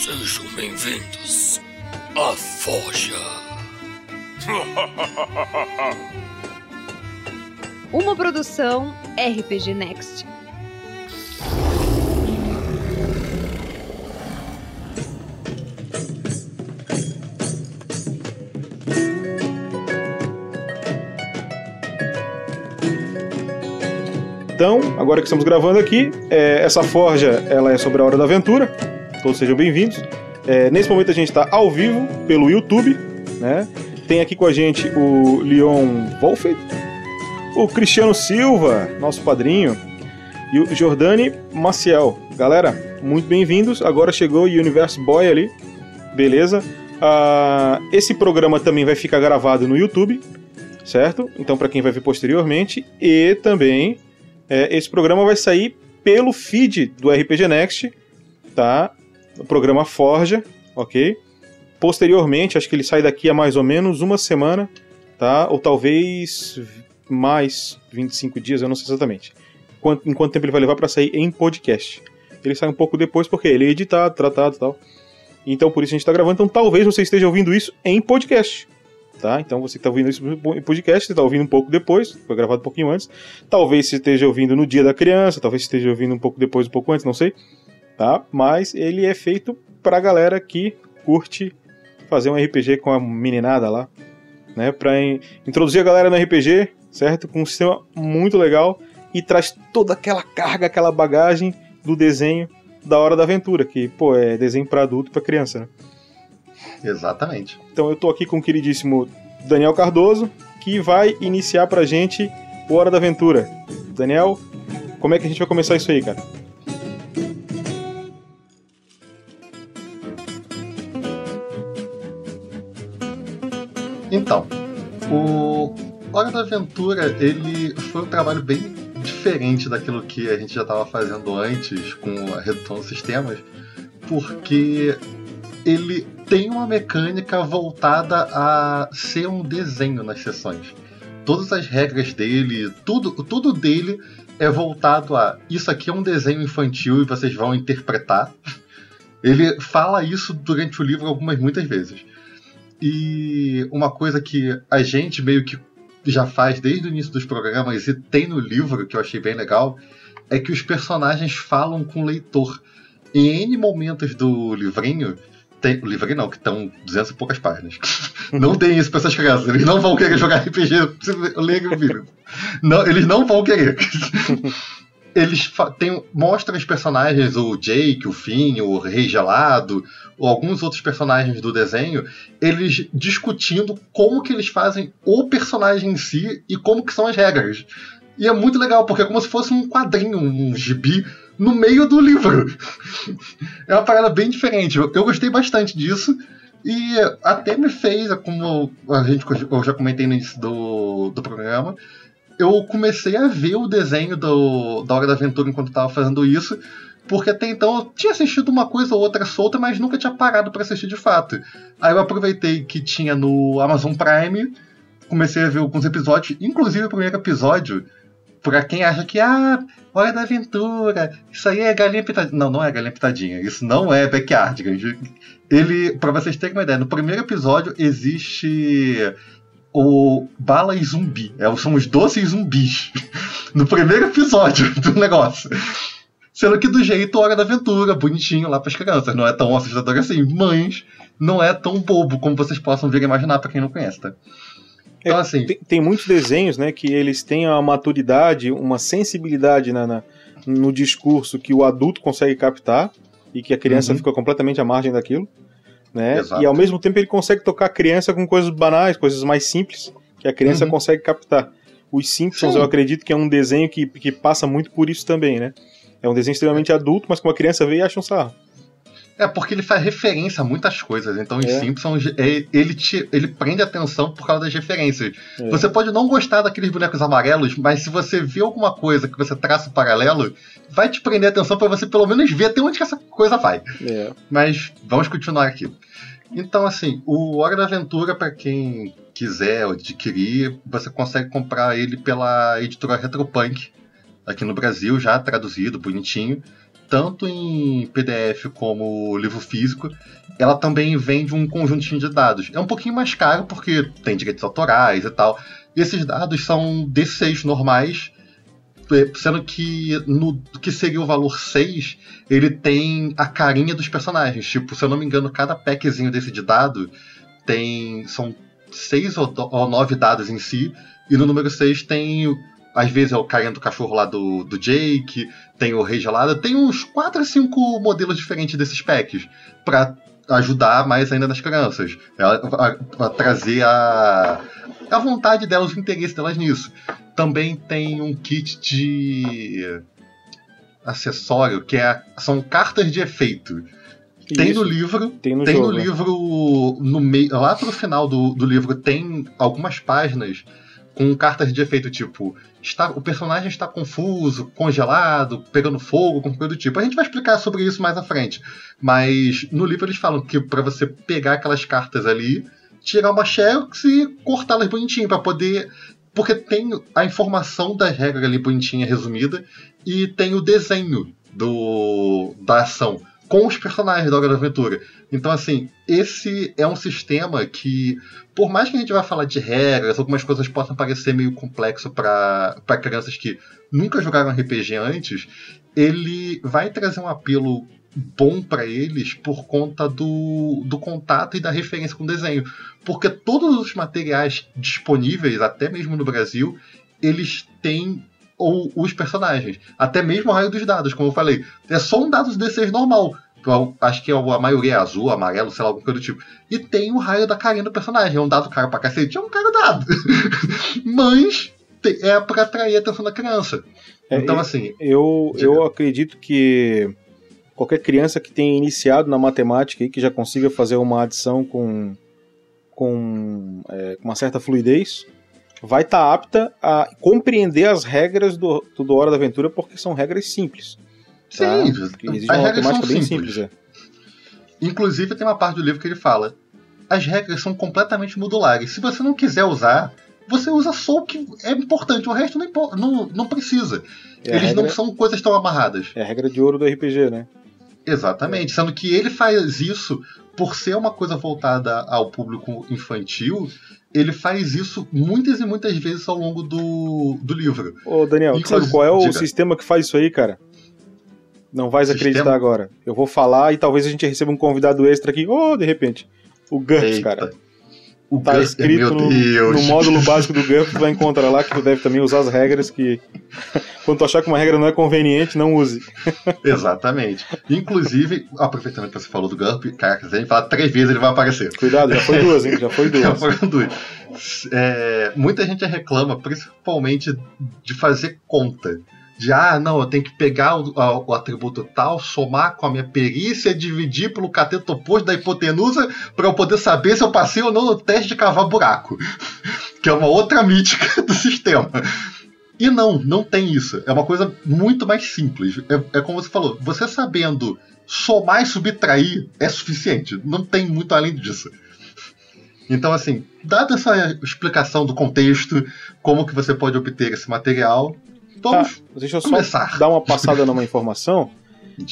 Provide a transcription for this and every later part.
Sejam bem-vindos à Forja. Uma produção RPG Next. Então, agora que estamos gravando aqui, é, essa forja ela é sobre a Hora da Aventura. Todos sejam bem-vindos. É, nesse momento a gente está ao vivo pelo YouTube, né? Tem aqui com a gente o Leon Wolfed, o Cristiano Silva, nosso padrinho, e o Jordani Maciel. Galera, muito bem-vindos. Agora chegou o Universe Boy ali, beleza? Ah, esse programa também vai ficar gravado no YouTube, certo? Então, para quem vai ver posteriormente, e também é, esse programa vai sair pelo feed do RPG Next, tá? O programa Forja, ok? Posteriormente, acho que ele sai daqui a mais ou menos uma semana, tá? Ou talvez mais 25 dias, eu não sei exatamente. Quanto, em quanto tempo ele vai levar para sair em podcast. Ele sai um pouco depois porque ele é editado, tratado e tal. Então por isso a gente está gravando. Então talvez você esteja ouvindo isso em podcast tá? Então você que está ouvindo isso em podcast, você está ouvindo um pouco depois, foi gravado um pouquinho antes. Talvez você esteja ouvindo no dia da criança, talvez você esteja ouvindo um pouco depois, um pouco antes, não sei, tá? Mas ele é feito pra galera que curte fazer um RPG com a meninada lá, né? Pra in introduzir a galera no RPG, certo? Com um sistema muito legal e traz toda aquela carga, aquela bagagem do desenho da hora da aventura, que, pô, é desenho para adulto e pra criança, né? Exatamente. Então eu tô aqui com o queridíssimo Daniel Cardoso, que vai iniciar pra gente o Hora da Aventura. Daniel, como é que a gente vai começar isso aí, cara? Então, o Hora da Aventura, ele foi um trabalho bem diferente daquilo que a gente já estava fazendo antes com a dos sistemas, porque ele tem uma mecânica voltada a ser um desenho nas sessões. Todas as regras dele, tudo, tudo dele é voltado a isso aqui é um desenho infantil e vocês vão interpretar. Ele fala isso durante o livro algumas muitas vezes. E uma coisa que a gente meio que já faz desde o início dos programas e tem no livro que eu achei bem legal é que os personagens falam com o leitor. Em N momentos do livrinho, tem, o livro não, que estão 200 e poucas páginas. Não tem isso para essas crianças. Eles não vão querer jogar RPG. Ler o livro. Não, eles não vão querer. Eles tem, mostram os personagens, o Jake, o Finn, o Rei Gelado, ou alguns outros personagens do desenho, eles discutindo como que eles fazem o personagem em si e como que são as regras. E é muito legal, porque é como se fosse um quadrinho, um gibi no meio do livro. É uma parada bem diferente. Eu, eu gostei bastante disso. E até me fez, como a gente, eu já comentei no início do, do programa, eu comecei a ver o desenho do, da Hora da Aventura enquanto estava fazendo isso, porque até então eu tinha assistido uma coisa ou outra solta, mas nunca tinha parado para assistir de fato. Aí eu aproveitei que tinha no Amazon Prime, comecei a ver alguns episódios, inclusive o primeiro episódio Pra quem acha que, ah, hora da aventura, isso aí é galinha pitadinha. Não, não é galinha pitadinha. Isso não é backyard. Ele, pra vocês terem uma ideia, no primeiro episódio existe o Bala e Zumbi. É, são os doces zumbis. No primeiro episódio do negócio. Sendo que do jeito Hora da Aventura, bonitinho lá pras crianças. Não é tão assustador assim, mas não é tão bobo como vocês possam vir imaginar pra quem não conhece, tá? Então, é, assim... tem, tem, muitos desenhos né, que eles têm uma maturidade, uma sensibilidade na, na, no discurso que o adulto consegue captar e que a criança uhum. fica completamente à margem daquilo. Né? E ao mesmo tempo ele consegue tocar a criança com coisas banais, coisas mais simples, que a criança uhum. consegue captar. Os Simpsons, Sim. eu acredito que é um desenho que, que passa muito por isso também, né? É um desenho extremamente adulto, mas com a criança vê e acha um sarro. É, porque ele faz referência a muitas coisas. Então, os é. Simpsons, é, ele, te, ele prende atenção por causa das referências. É. Você pode não gostar daqueles bonecos amarelos, mas se você vê alguma coisa que você traça um paralelo, vai te prender atenção para você pelo menos ver até onde que essa coisa vai. É. Mas vamos continuar aqui. Então, assim, o Hora da Aventura, para quem quiser adquirir, você consegue comprar ele pela editora Retropunk, aqui no Brasil, já traduzido, bonitinho. Tanto em PDF como livro físico, ela também vende um conjuntinho de dados. É um pouquinho mais caro porque tem direitos autorais e tal. E esses dados são D6 normais, é, sendo que no que seria o valor 6, ele tem a carinha dos personagens. Tipo, se eu não me engano, cada packzinho desse de dado tem. são seis ou, ou nove dados em si. E no número 6 tem. Às vezes é o carinha do cachorro lá do, do Jake, tem o Rei Gelado, tem uns 4 a 5 modelos diferentes desses packs. Pra ajudar mais ainda nas crianças. A, a, trazer a, a vontade delas, o interesse delas nisso. Também tem um kit de acessório que é, são cartas de efeito. Tem no livro, tem no, tem jogo. no livro no meio, lá pro final do, do livro tem algumas páginas com cartas de efeito tipo está, o personagem está confuso, congelado, pegando fogo, com coisa do tipo. A gente vai explicar sobre isso mais à frente. Mas no livro eles falam que para você pegar aquelas cartas ali, tirar uma xerox e cortá-las bonitinho para poder porque tem a informação das regras ali bonitinha resumida e tem o desenho do da ação com os personagens da Hora da Aventura. Então, assim, esse é um sistema que, por mais que a gente vá falar de regras, algumas coisas possam parecer meio complexo para crianças que nunca jogaram RPG antes, ele vai trazer um apelo bom para eles por conta do, do contato e da referência com o desenho. Porque todos os materiais disponíveis, até mesmo no Brasil, eles têm ou os personagens. Até mesmo o raio dos dados, como eu falei. É só um dado D6 normal. Eu acho que a maioria é azul, amarelo, sei lá, alguma coisa do tipo. E tem o raio da carinha do personagem. É um dado cara pra cacete, é um cara dado. Mas é pra atrair a atenção da criança. É, então, eu- assim. Eu, Diga. eu acredito que qualquer criança que tenha iniciado na matemática e que já consiga fazer uma adição com, com é, com uma certa fluidez vai estar apta a compreender as regras do, do Hora da Aventura porque são regras simples. Tá? Sim, existe as uma regras bem simples. simples. é. Inclusive, tem uma parte do livro que ele fala: as regras são completamente modulares. Se você não quiser usar, você usa só o que é importante, o resto não, impo- não, não precisa. É Eles regra- não são coisas tão amarradas. É a regra de ouro do RPG, né? Exatamente. Sendo que ele faz isso por ser uma coisa voltada ao público infantil. Ele faz isso muitas e muitas vezes ao longo do, do livro. Ô, Daniel, Inclusive- sabe qual é o diga. sistema que faz isso aí, cara? Não vais Sistema? acreditar agora. Eu vou falar e talvez a gente receba um convidado extra aqui. Oh, de repente. O Eita. cara. O Tá Gus- escrito no, no módulo básico do tu vai encontrar lá que tu deve também usar as regras que. Quando tu achar que uma regra não é conveniente, não use. Exatamente. Inclusive, aproveitando que você falou do GURP, cara, se a gente falar três vezes, ele vai aparecer. Cuidado, já foi duas, hein? Já foi Já duas. foram duas. É, muita gente reclama, principalmente, de fazer conta. De, ah, não, eu tenho que pegar o, o atributo tal, somar com a minha perícia, dividir pelo cateto oposto da hipotenusa, para eu poder saber se eu passei ou não no teste de cavar buraco. que é uma outra mítica do sistema. E não, não tem isso. É uma coisa muito mais simples. É, é como você falou, você sabendo somar e subtrair é suficiente. Não tem muito além disso. Então, assim, dada essa explicação do contexto, como que você pode obter esse material, vamos Deixa eu só começar. dar uma passada numa informação.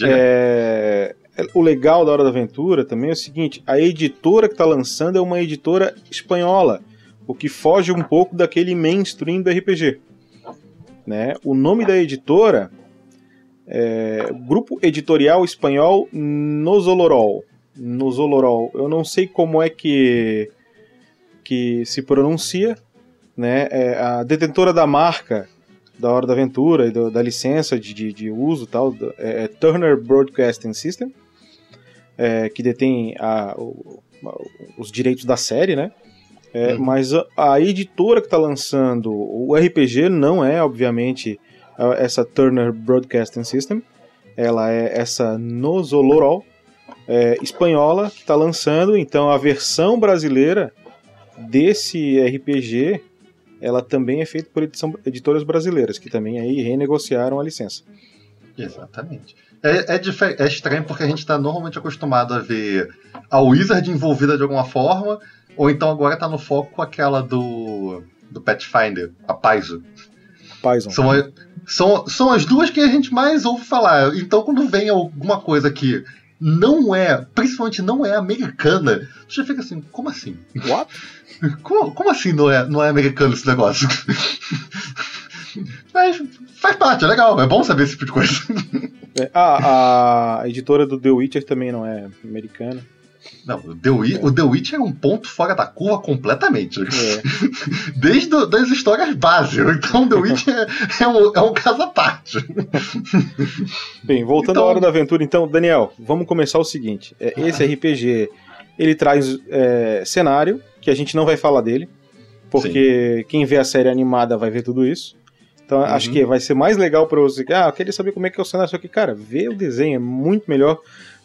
É, o legal da Hora da Aventura também é o seguinte: a editora que está lançando é uma editora espanhola, o que foge um pouco daquele mainstream do RPG. Né? O nome da editora é Grupo Editorial Espanhol Nosolorol. Nosolorol. Eu não sei como é que, que se pronuncia. Né? É a detentora da marca da Hora da Aventura e do- da licença de, de, de uso tal, é, é Turner Broadcasting System, é, que detém a- o- os direitos da série, né? É, Uhum. Mas a, a editora que está lançando o RPG não é, obviamente, a- essa Turner Broadcasting System, ela é essa Nosolorol é, espanhola que está lançando, então a versão brasileira desse RPG ela também é feita por edição- editoras brasileiras, que também aí renegociaram a licença. Exatamente. É, é, é estranho porque a gente está normalmente acostumado a ver a Wizard envolvida de alguma forma, ou então agora está no foco aquela do, do Pathfinder, a Paizo. Python. São, são, são as duas que a gente mais ouve falar. Então, quando vem alguma coisa que não é, principalmente não é americana, você fica assim, como assim? What? Como, como assim não é, não é americano esse negócio? Mas faz parte, é legal, é bom saber esse tipo de coisa. É, ah, a editora do The Witcher também não é americana. Não, o The, Witch, o The Witch é um ponto fora da curva completamente. É. Desde do, das histórias base. Então, The Witch é, é um, é um caso à parte. Bem, voltando Então- à hora da aventura, então, Daniel, vamos começar o seguinte. É, esse RPG, ele traz é, cenário, que a gente não vai falar dele, porque quem vê a série animada vai ver tudo isso. Então, acho Uhum. que vai ser mais legal pra você. Ah, eu queria saber como é que é o cenário. Só que, cara, ver o desenho é muito melhor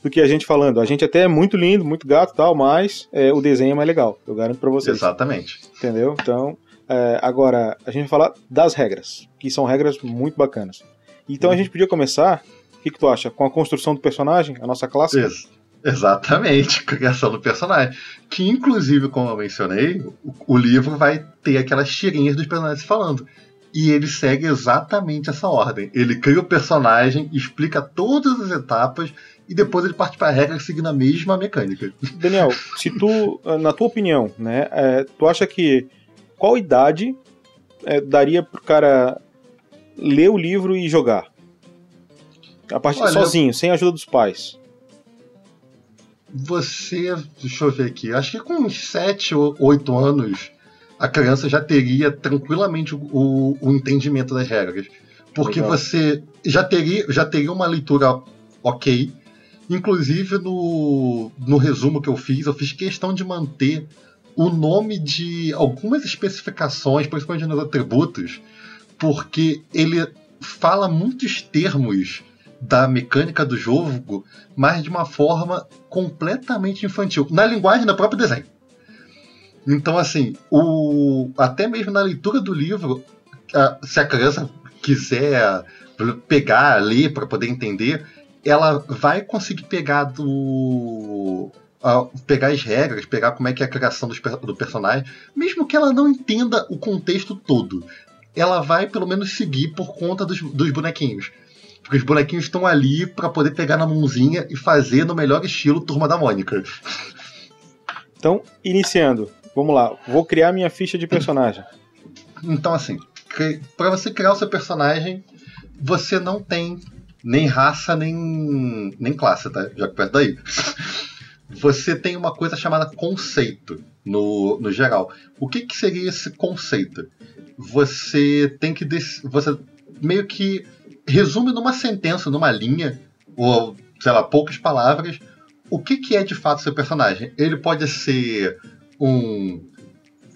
do que a gente falando. A gente até é muito lindo, muito gato e tal, mas é, o desenho é mais legal. Eu garanto pra vocês. Exatamente. Entendeu? Então, é, agora, a gente vai falar das regras, que são regras muito bacanas. Então a gente podia começar, o que, que tu acha? Com a construção do personagem, a nossa classe? Ex- exatamente, criação do personagem. Que, inclusive, como eu mencionei, o, o livro vai ter aquelas tirinhas dos personagens falando. E ele segue exatamente essa ordem. Ele cria o personagem, explica todas as etapas e depois ele parte para a regra seguindo a mesma mecânica. Daniel, se tu, na tua opinião, né, é, tu acha que qual idade é, daria pro cara ler o livro e jogar? A partir Olha, sozinho, sem a ajuda dos pais. Você, deixa eu ver aqui, acho que com uns 7 ou 8 anos a criança já teria tranquilamente o, o- o entendimento das regras. Porque Legal. você já teria, já teria uma leitura ok. Inclusive no, no resumo que eu fiz, eu fiz questão de manter o nome de algumas especificações, principalmente nos atributos, porque ele fala muitos termos da mecânica do jogo, mas de uma forma completamente infantil, na linguagem do próprio desenho. Então, assim, o, até mesmo na leitura do livro, se a criança quiser pegar, ler para poder entender, ela vai conseguir pegar do. pegar as regras, pegar como é que é a criação do personagem, mesmo que ela não entenda o contexto todo. Ela vai pelo menos seguir por conta dos, dos bonequinhos. Porque os bonequinhos estão ali para poder pegar na mãozinha e fazer no melhor estilo Turma da Mônica. Então, iniciando, vamos lá, vou criar minha ficha de personagem. Então, assim, para você criar o seu personagem, você não tem nem raça, nem, nem classe, tá? Já que perto daí. Você tem uma coisa chamada conceito no, no geral. O que, que seria esse conceito? Você tem que. Você meio que resume numa sentença, numa linha, ou, sei lá, poucas palavras, o que, que é de fato seu personagem. Ele pode ser um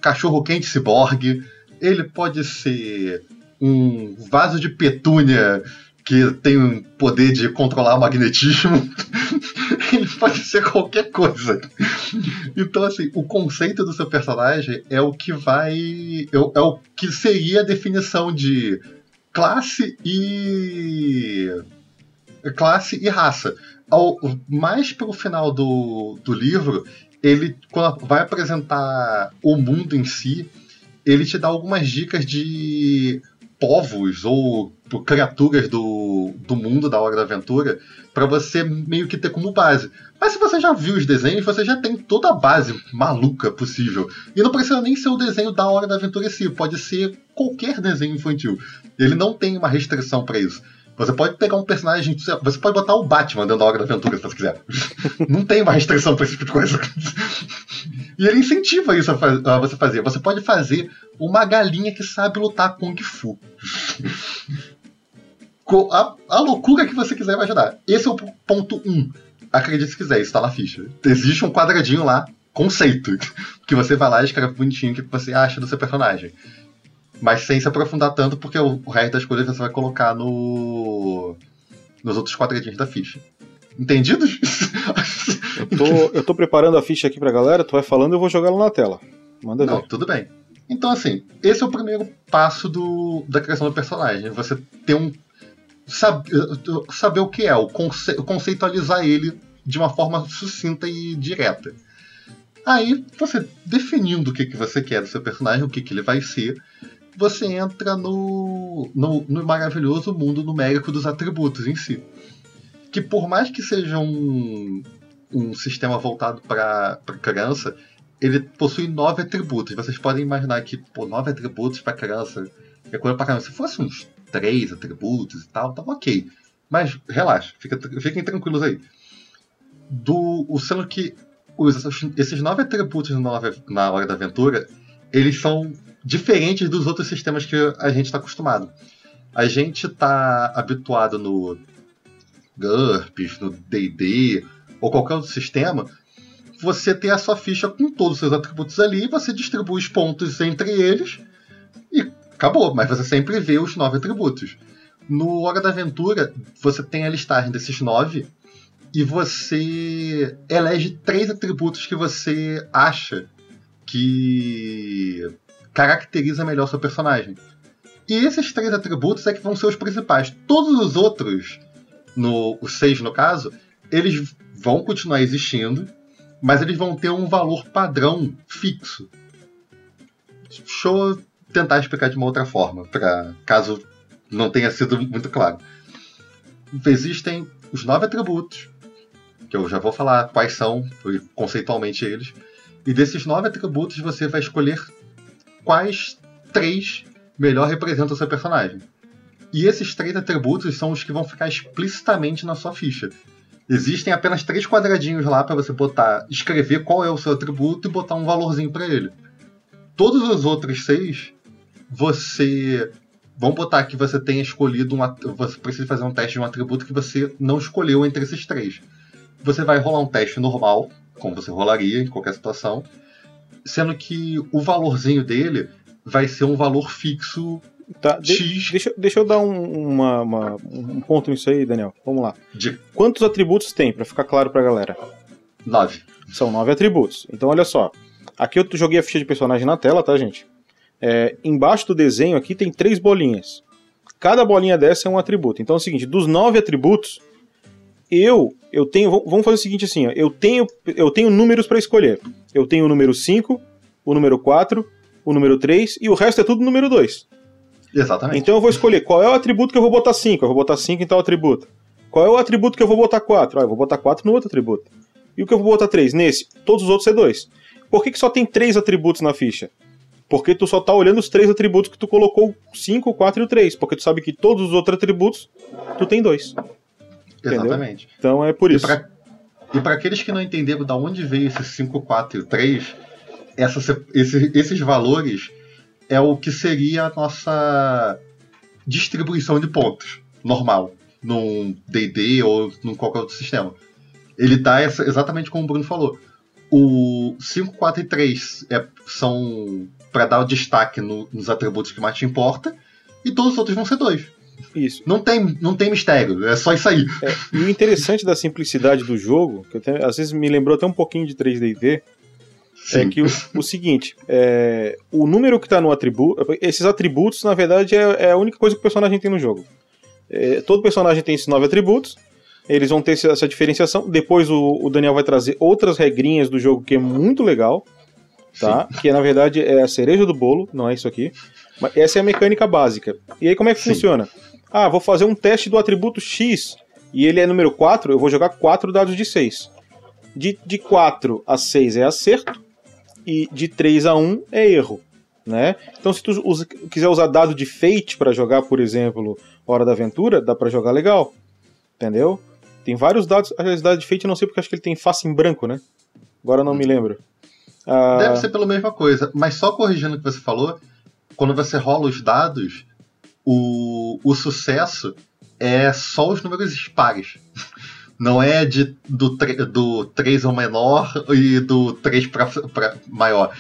cachorro quente ciborgue, ele pode ser um vaso de petúnia que tem o poder de controlar magnetismo. ele pode ser qualquer coisa. Então, assim, o conceito do seu personagem é o que vai. É é o que seria a definição de classe e. classe e raça. Ao, mais pro final do, do livro, ele, quando vai apresentar o mundo em si, ele te dá algumas dicas de povos ou criaturas do, do mundo da Hora da Aventura para você meio que ter como base. Mas se você já viu os desenhos, você já tem toda a base maluca possível. E não precisa nem ser o desenho da Hora da Aventura em si, pode ser qualquer desenho infantil. Ele não tem uma restrição para isso. Você pode pegar um personagem, você pode botar o Batman dentro da Hora da Aventura se você quiser. Não tem uma restrição para esse tipo de coisa. E ele incentiva isso a, fa a você fazer. Você pode fazer uma galinha que sabe lutar Kung Fu. A, a loucura que você quiser vai ajudar. Esse é o ponto 1. Um. Acredite se quiser, isso tá na ficha. Existe um quadradinho lá, conceito, que você vai lá e escreve bonitinho o que você acha do seu personagem. Mas sem se aprofundar tanto, porque o o resto das coisas você vai colocar no nos outros quadradinhos da ficha. Entendidos? Eu tô, eu tô preparando a ficha aqui pra galera, tu vai falando e eu vou jogar ela na tela. Manda Não, ver. tudo bem. Então, assim, esse é o primeiro passo do, da criação do personagem. Você ter um. Saber, saber o que é, o conce, conceitualizar ele de uma forma sucinta e direta. Aí, você definindo o que, que você quer do seu personagem, o que, que ele vai ser, você entra no, no, no maravilhoso mundo numérico dos atributos em si. Que por mais que seja um, um sistema voltado para criança, ele possui nove atributos. Vocês podem imaginar que, pô, nove atributos para criança é coisa pra caramba. Se fosse uns três atributos e tal, tava ok. Mas relaxa, fica, fiquem tranquilos aí. Do, o sendo que os, esses nove atributos na, na hora da aventura, eles são diferentes dos outros sistemas que a gente está acostumado. A gente está habituado no GURPS, no D&D ou qualquer outro sistema, você tem a sua ficha com todos os seus atributos ali, você distribui os pontos entre eles acabou. Mas você sempre vê os nove atributos. No Hora da Aventura, você tem a listagem desses nove e você elege três atributos que você acha que caracteriza melhor seu personagem. E esses três atributos é que vão ser os principais. Todos os outros, no, os seis no caso, eles vão continuar existindo, mas eles vão ter um valor padrão fixo. Eu tentar explicar de uma outra forma, para caso não tenha sido muito claro. Existem os nove atributos, que eu já vou falar quais são, conceitualmente eles. E desses nove atributos você vai escolher quais três melhor representam o seu personagem. E esses três atributos são os que vão ficar explicitamente na sua ficha. Existem apenas três quadradinhos lá para você botar, escrever qual é o seu atributo e botar um valorzinho para ele. Todos os outros seis, você Vamos botar que você tenha escolhido um. Você precisa fazer um teste de um atributo que você não escolheu entre esses três. Você vai rolar um teste normal, como você rolaria em qualquer situação, sendo que o valorzinho dele vai ser um valor fixo Tá, de, deixa, deixa eu dar um, uma, uma, um ponto nisso aí, Daniel. Vamos lá. De... Quantos atributos tem, para ficar claro pra galera? Nove. São nove atributos. Então, olha só. Aqui eu joguei a ficha de personagem na tela, tá, gente? É, embaixo do desenho aqui tem três bolinhas. Cada bolinha dessa é um atributo. Então é o seguinte, dos nove atributos, eu eu tenho. Vamos fazer o seguinte assim, ó, eu tenho eu tenho números para escolher. Eu tenho o número 5, o número 4, o número 3 e o resto é tudo número 2. Exatamente. Então eu vou escolher qual é o atributo que eu vou botar 5. Eu vou botar 5 em tal atributo. Qual é o atributo que eu vou botar 4? Ah, eu vou botar 4 no outro atributo. E o que eu vou botar 3? Nesse. Todos os outros é 2. Por que, que só tem 3 atributos na ficha? Porque tu só tá olhando os três atributos que tu colocou 5, 4 e o 3. Porque tu sabe que todos os outros atributos tu tem dois. Exatamente. Então é por isso. E para aqueles que não entenderam de onde veio esses 5, 4 e 3, essa, esse, esses valores é o que seria a nossa distribuição de pontos normal num D&D ou num qualquer outro sistema. Ele dá essa, exatamente como o Bruno falou. O 5, 4 e 3 é, são para dar o destaque no, nos atributos que mais te importa, e todos os outros vão ser dois. Isso. Não tem, não tem mistério, é só isso aí. É, e o interessante da simplicidade do jogo, que até, às vezes me lembrou até um pouquinho de 3D, é que o, o seguinte, é, o número que está no atributo, esses atributos, na verdade, é, é, a única coisa que o personagem tem no jogo. É, todo personagem tem esses nove atributos, eles vão ter essa diferenciação. Depois o, o Daniel vai trazer outras regrinhas do jogo que é muito legal tá? Sim. Que na verdade é a cereja do bolo, não é isso aqui. Mas essa é a mecânica básica. E aí como é que Sim. funciona? Ah, vou fazer um teste do atributo X e ele é número 4, eu vou jogar 4 dados de 6. De, de 4 a 6 é acerto e de 3 a 1 é erro. Né? Então, se tu usa, quiser usar dado de fate para jogar, por exemplo, Hora da Aventura, dá para jogar legal. Entendeu? Tem vários dados. As dados de fate eu não sei porque acho que ele tem face em branco, né? Agora não me lembro. Ah... Deve ser pela mesma coisa, mas só corrigindo o que você falou, quando você rola os dados, o, o sucesso é só os números pares. Não é de, do, do 3 ao menor e do 3 para maior.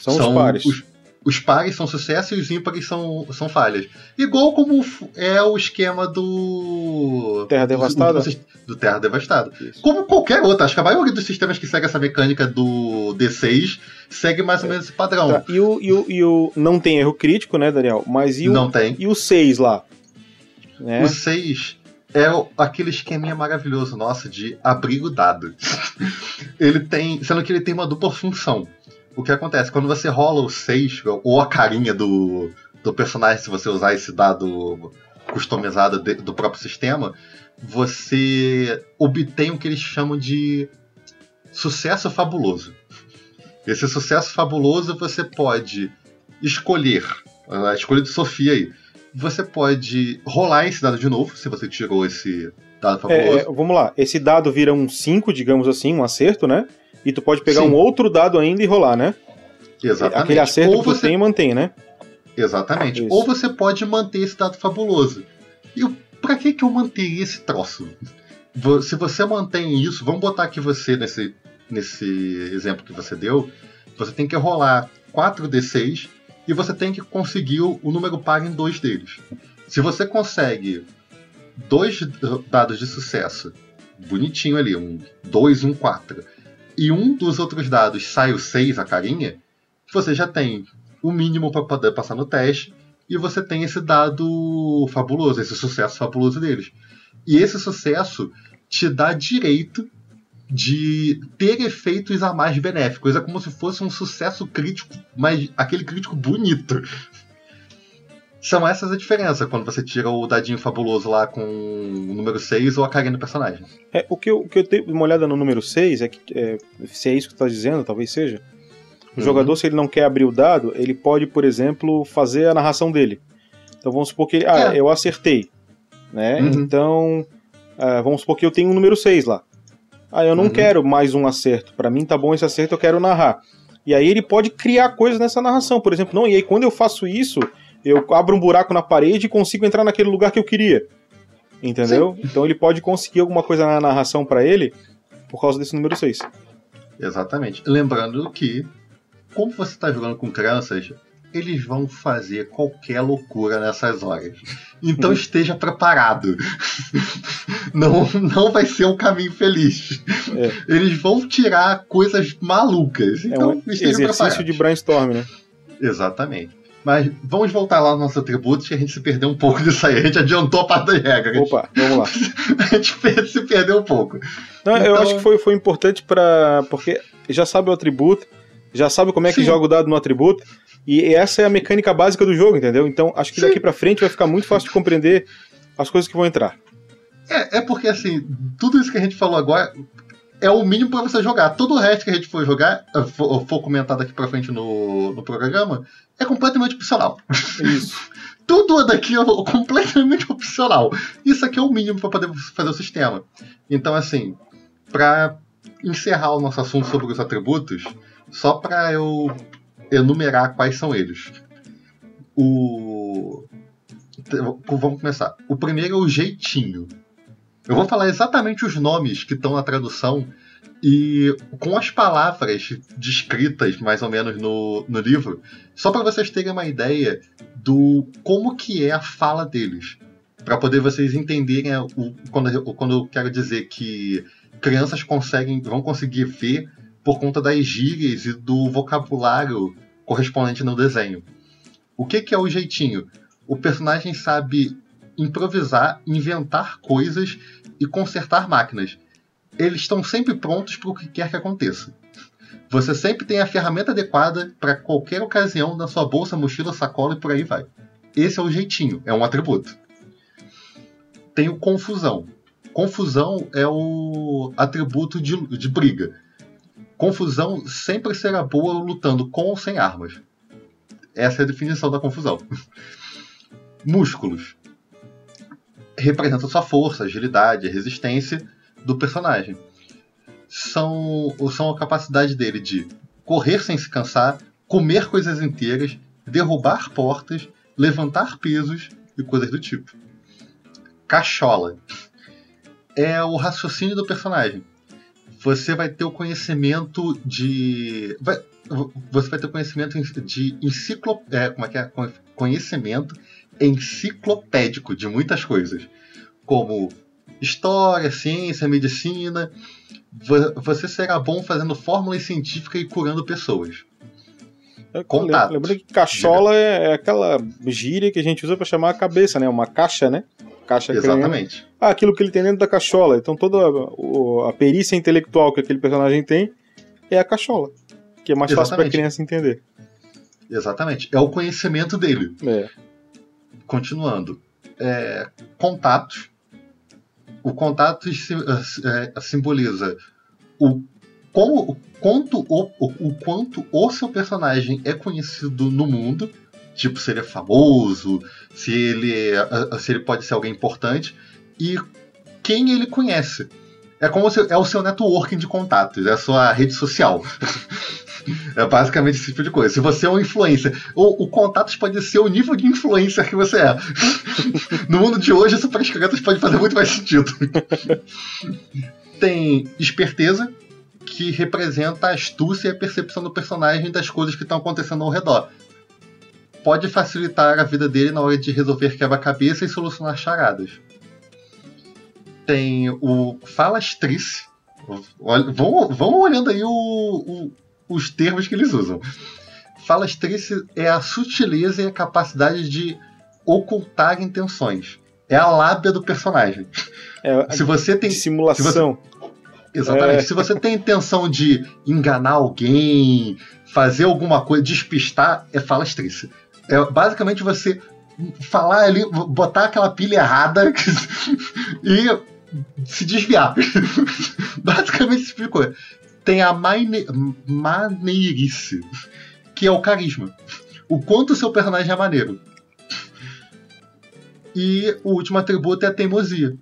São, São os pares. Os, os pares são sucesso e os ímpares são, são falhas. Igual como é o esquema do. Terra Devastada? Do, do Terra Devastada. Isso. Como qualquer outra. Acho que a maioria dos sistemas que segue essa mecânica do D6 segue mais ou menos esse padrão. Tá. E, o, e, o, e o. Não tem erro crítico, né, Daniel? Mas e o. Não tem. E o 6 lá? Né? O 6 é aquele esqueminha maravilhoso nosso de abrir o dado. ele tem. Sendo que ele tem uma dupla função o que acontece? Quando você rola o 6, ou a carinha do, do personagem, se você usar esse dado customizado de, do próprio sistema, você obtém o que eles chamam de sucesso fabuloso. Esse sucesso fabuloso você pode escolher, a escolha de Sofia aí, você pode rolar esse dado de novo, se você tirou esse dado fabuloso. É, é, vamos lá, esse dado vira um 5, digamos assim, um acerto, né? E tu pode pegar Sim. um outro dado ainda e rolar, né? Exatamente. Aquele acerto Ou que tu você- tem e mantém, né? Exatamente. Isso. Ou você pode manter esse dado fabuloso. E eu- pra que que eu manteria esse troço? Se você mantém isso, vamos botar que você, nesse, nesse exemplo que você deu, você tem que rolar 4d6 e você tem que conseguir o, o número par em dois deles. Se você consegue dois dados de sucesso, bonitinho ali, um 2 e um 4, e um dos outros dados sai o 6, a carinha, você já tem o mínimo para poder passar no teste e você tem esse dado fabuloso, esse sucesso fabuloso deles. E esse sucesso te dá direito de ter efeitos a mais benéficos. É como se fosse um sucesso crítico, mas aquele crítico bonito. São essas a diferença quando você tira o dadinho fabuloso lá com o número 6 ou a carinha do personagem. É, o que eu, o que eu dei uma olhada no número 6 é que, é, se é isso que tu tá dizendo, talvez seja. O Uhum. jogador, se ele não quer abrir o dado, ele pode, por exemplo, fazer a narração dele. Então vamos supor que ele. Ah, É. eu acertei. Né? Uhum. Então. ah, vamos supor que eu tenho um número 6 lá. Ah, eu não Uhum. quero mais um acerto. Pra mim tá bom esse acerto, eu quero narrar. E aí ele pode criar coisas nessa narração. Por exemplo, não, e aí quando eu faço isso, eu abro um buraco na parede e consigo entrar naquele lugar que eu queria. Entendeu? Então ele pode conseguir alguma coisa na narração pra ele por causa desse número 6. Exatamente. Lembrando que, como você está jogando com crianças, eles vão fazer qualquer loucura nessas horas. Então esteja preparado. Não, não vai ser um caminho feliz. É. Eles vão tirar coisas malucas. É Então um estejam exercício preparados. de brainstorm, né? Exatamente. Mas vamos voltar lá nos nossos atributos, que a gente se perdeu um pouco disso aí. A gente adiantou a parte das regras. Opa, vamos lá. A gente se perdeu um pouco. Não, eu Então- acho que foi, foi importante para porque já sabe o atributo, já sabe como é que Sim. joga o dado no atributo, e essa é a mecânica básica do jogo, entendeu? Então acho que Sim. daqui pra frente vai ficar muito fácil de compreender as coisas que vão entrar. É, é porque, assim, tudo isso que a gente falou agora é o mínimo pra você jogar. Todo o resto que a gente for jogar, for, for comentar daqui pra frente no, no programa, é completamente opcional. Isso. Tudo daqui é completamente opcional. Isso aqui é o mínimo pra poder fazer o sistema. Então, assim, pra encerrar o nosso assunto sobre os atributos, só pra eu enumerar quais são eles. O. Vamos começar. O primeiro é o jeitinho. Eu vou falar exatamente os nomes que estão na tradução e com as palavras descritas mais ou menos no, no livro, só para vocês terem uma ideia do como que é a fala deles, para poder vocês entenderem o, quando, quando eu quero dizer que crianças conseguem vão conseguir ver por conta das gírias e do vocabulário correspondente no desenho. O que, que é o jeitinho? O personagem sabe improvisar, inventar coisas e consertar máquinas. Eles estão sempre prontos para o que quer que aconteça. Você sempre tem a ferramenta adequada para qualquer ocasião na sua bolsa, mochila, sacola e por aí vai. Esse é o jeitinho, é um atributo. Tem o confusão. Confusão é o atributo de, de briga. Confusão sempre será boa lutando com ou sem armas. Essa é a definição da confusão. Músculos. Representa sua força, agilidade, resistência do personagem. São, são a capacidade dele de correr sem se cansar, comer coisas inteiras, derrubar portas, levantar pesos e coisas do tipo. Cachola. É o raciocínio do personagem. Você vai ter o conhecimento de. vai- você vai ter o conhecimento de enciclo, é, como é que é? Conhecimento enciclopédico de muitas coisas. Como história, ciência, medicina. Vo- Você será bom fazendo fórmulas científicas e curando pessoas. Contatos. Lembrando que cachola é, é aquela gíria que a gente usa pra chamar a cabeça, né? Uma caixa, né? Caixa crânio. Exatamente. Ah, aquilo que ele tem dentro da cachola. Então toda a, a perícia intelectual que aquele personagem tem é a cachola. Que é mais fácil pra Exatamente. criança entender. Exatamente. É o conhecimento dele. É. Continuando. É, contatos. O contato sim- é, simboliza o, como, o, quanto o, o, o quanto o seu personagem é conhecido no mundo. Tipo, se ele é famoso, se ele, é- se ele pode ser alguém importante. E quem ele conhece. É como se, é o seu networking de contatos, é a sua rede social. É basicamente esse tipo de coisa. Se você é um influencer, o, o contatos pode ser o nível de influencer que você é. No mundo de hoje, super escritas pode fazer muito mais sentido. Tem esperteza, que representa a astúcia e a percepção do personagem das coisas que estão acontecendo ao redor. Pode facilitar a vida dele na hora de resolver quebra-cabeça e solucionar charadas. Tem o falastrice. Vão, vão olhando aí o- os termos que eles usam. Falastrice é a sutileza e a capacidade de ocultar intenções. É a lábia do personagem. É, Se você tem. simulação. Exatamente. É. Se você tem intenção de enganar alguém, fazer alguma coisa, despistar, é falastrice. É basicamente você falar ali, botar aquela pilha errada e se desviar. basicamente coisa. Tem a maine- maneirice, que é o carisma. O quanto o seu personagem é maneiro. E o último atributo é a teimosia,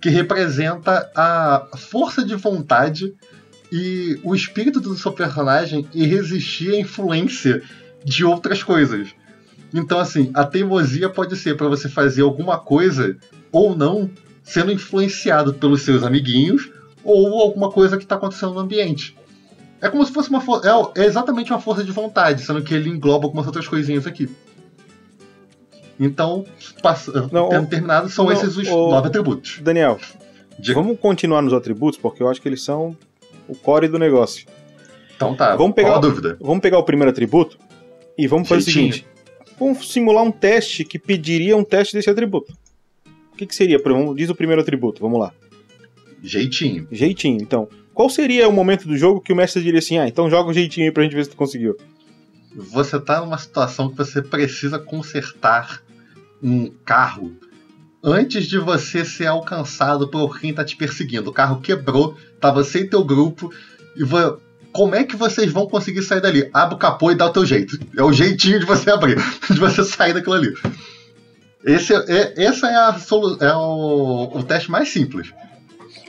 que representa a força de vontade e o espírito do seu personagem em resistir à influência de outras coisas. Então, assim, a teimosia pode ser para você fazer alguma coisa ou não sendo influenciado pelos seus amiguinhos ou alguma coisa que está acontecendo no ambiente. É como se fosse uma força. É, é exatamente uma força de vontade, sendo que ele engloba algumas outras coisinhas aqui. Então, passa, Não, tendo terminado, são não, esses os o- nove atributos. Daniel, Diga. vamos continuar nos atributos, porque eu acho que eles são o core do negócio. Então tá, Vamos pegar qual a o- dúvida? Vamos pegar o primeiro atributo e vamos fazer Jeitinho. o seguinte: vamos simular um teste que pediria um teste desse atributo. O que, que seria? Diz o primeiro atributo, vamos lá. Jeitinho. Jeitinho, então. Qual seria o momento do jogo que o mestre diria assim: ah, então joga o jeitinho aí pra gente ver se tu conseguiu? Você tá numa situação que você precisa consertar um carro antes de você ser alcançado por quem tá te perseguindo. O carro quebrou, tá você e teu grupo, e vo- como é que vocês vão conseguir sair dali? Abre o capô e dá o teu jeito. É o jeitinho de você abrir, de você sair daquilo ali. Esse é, é- essa é, a solu- é o, o teste mais simples.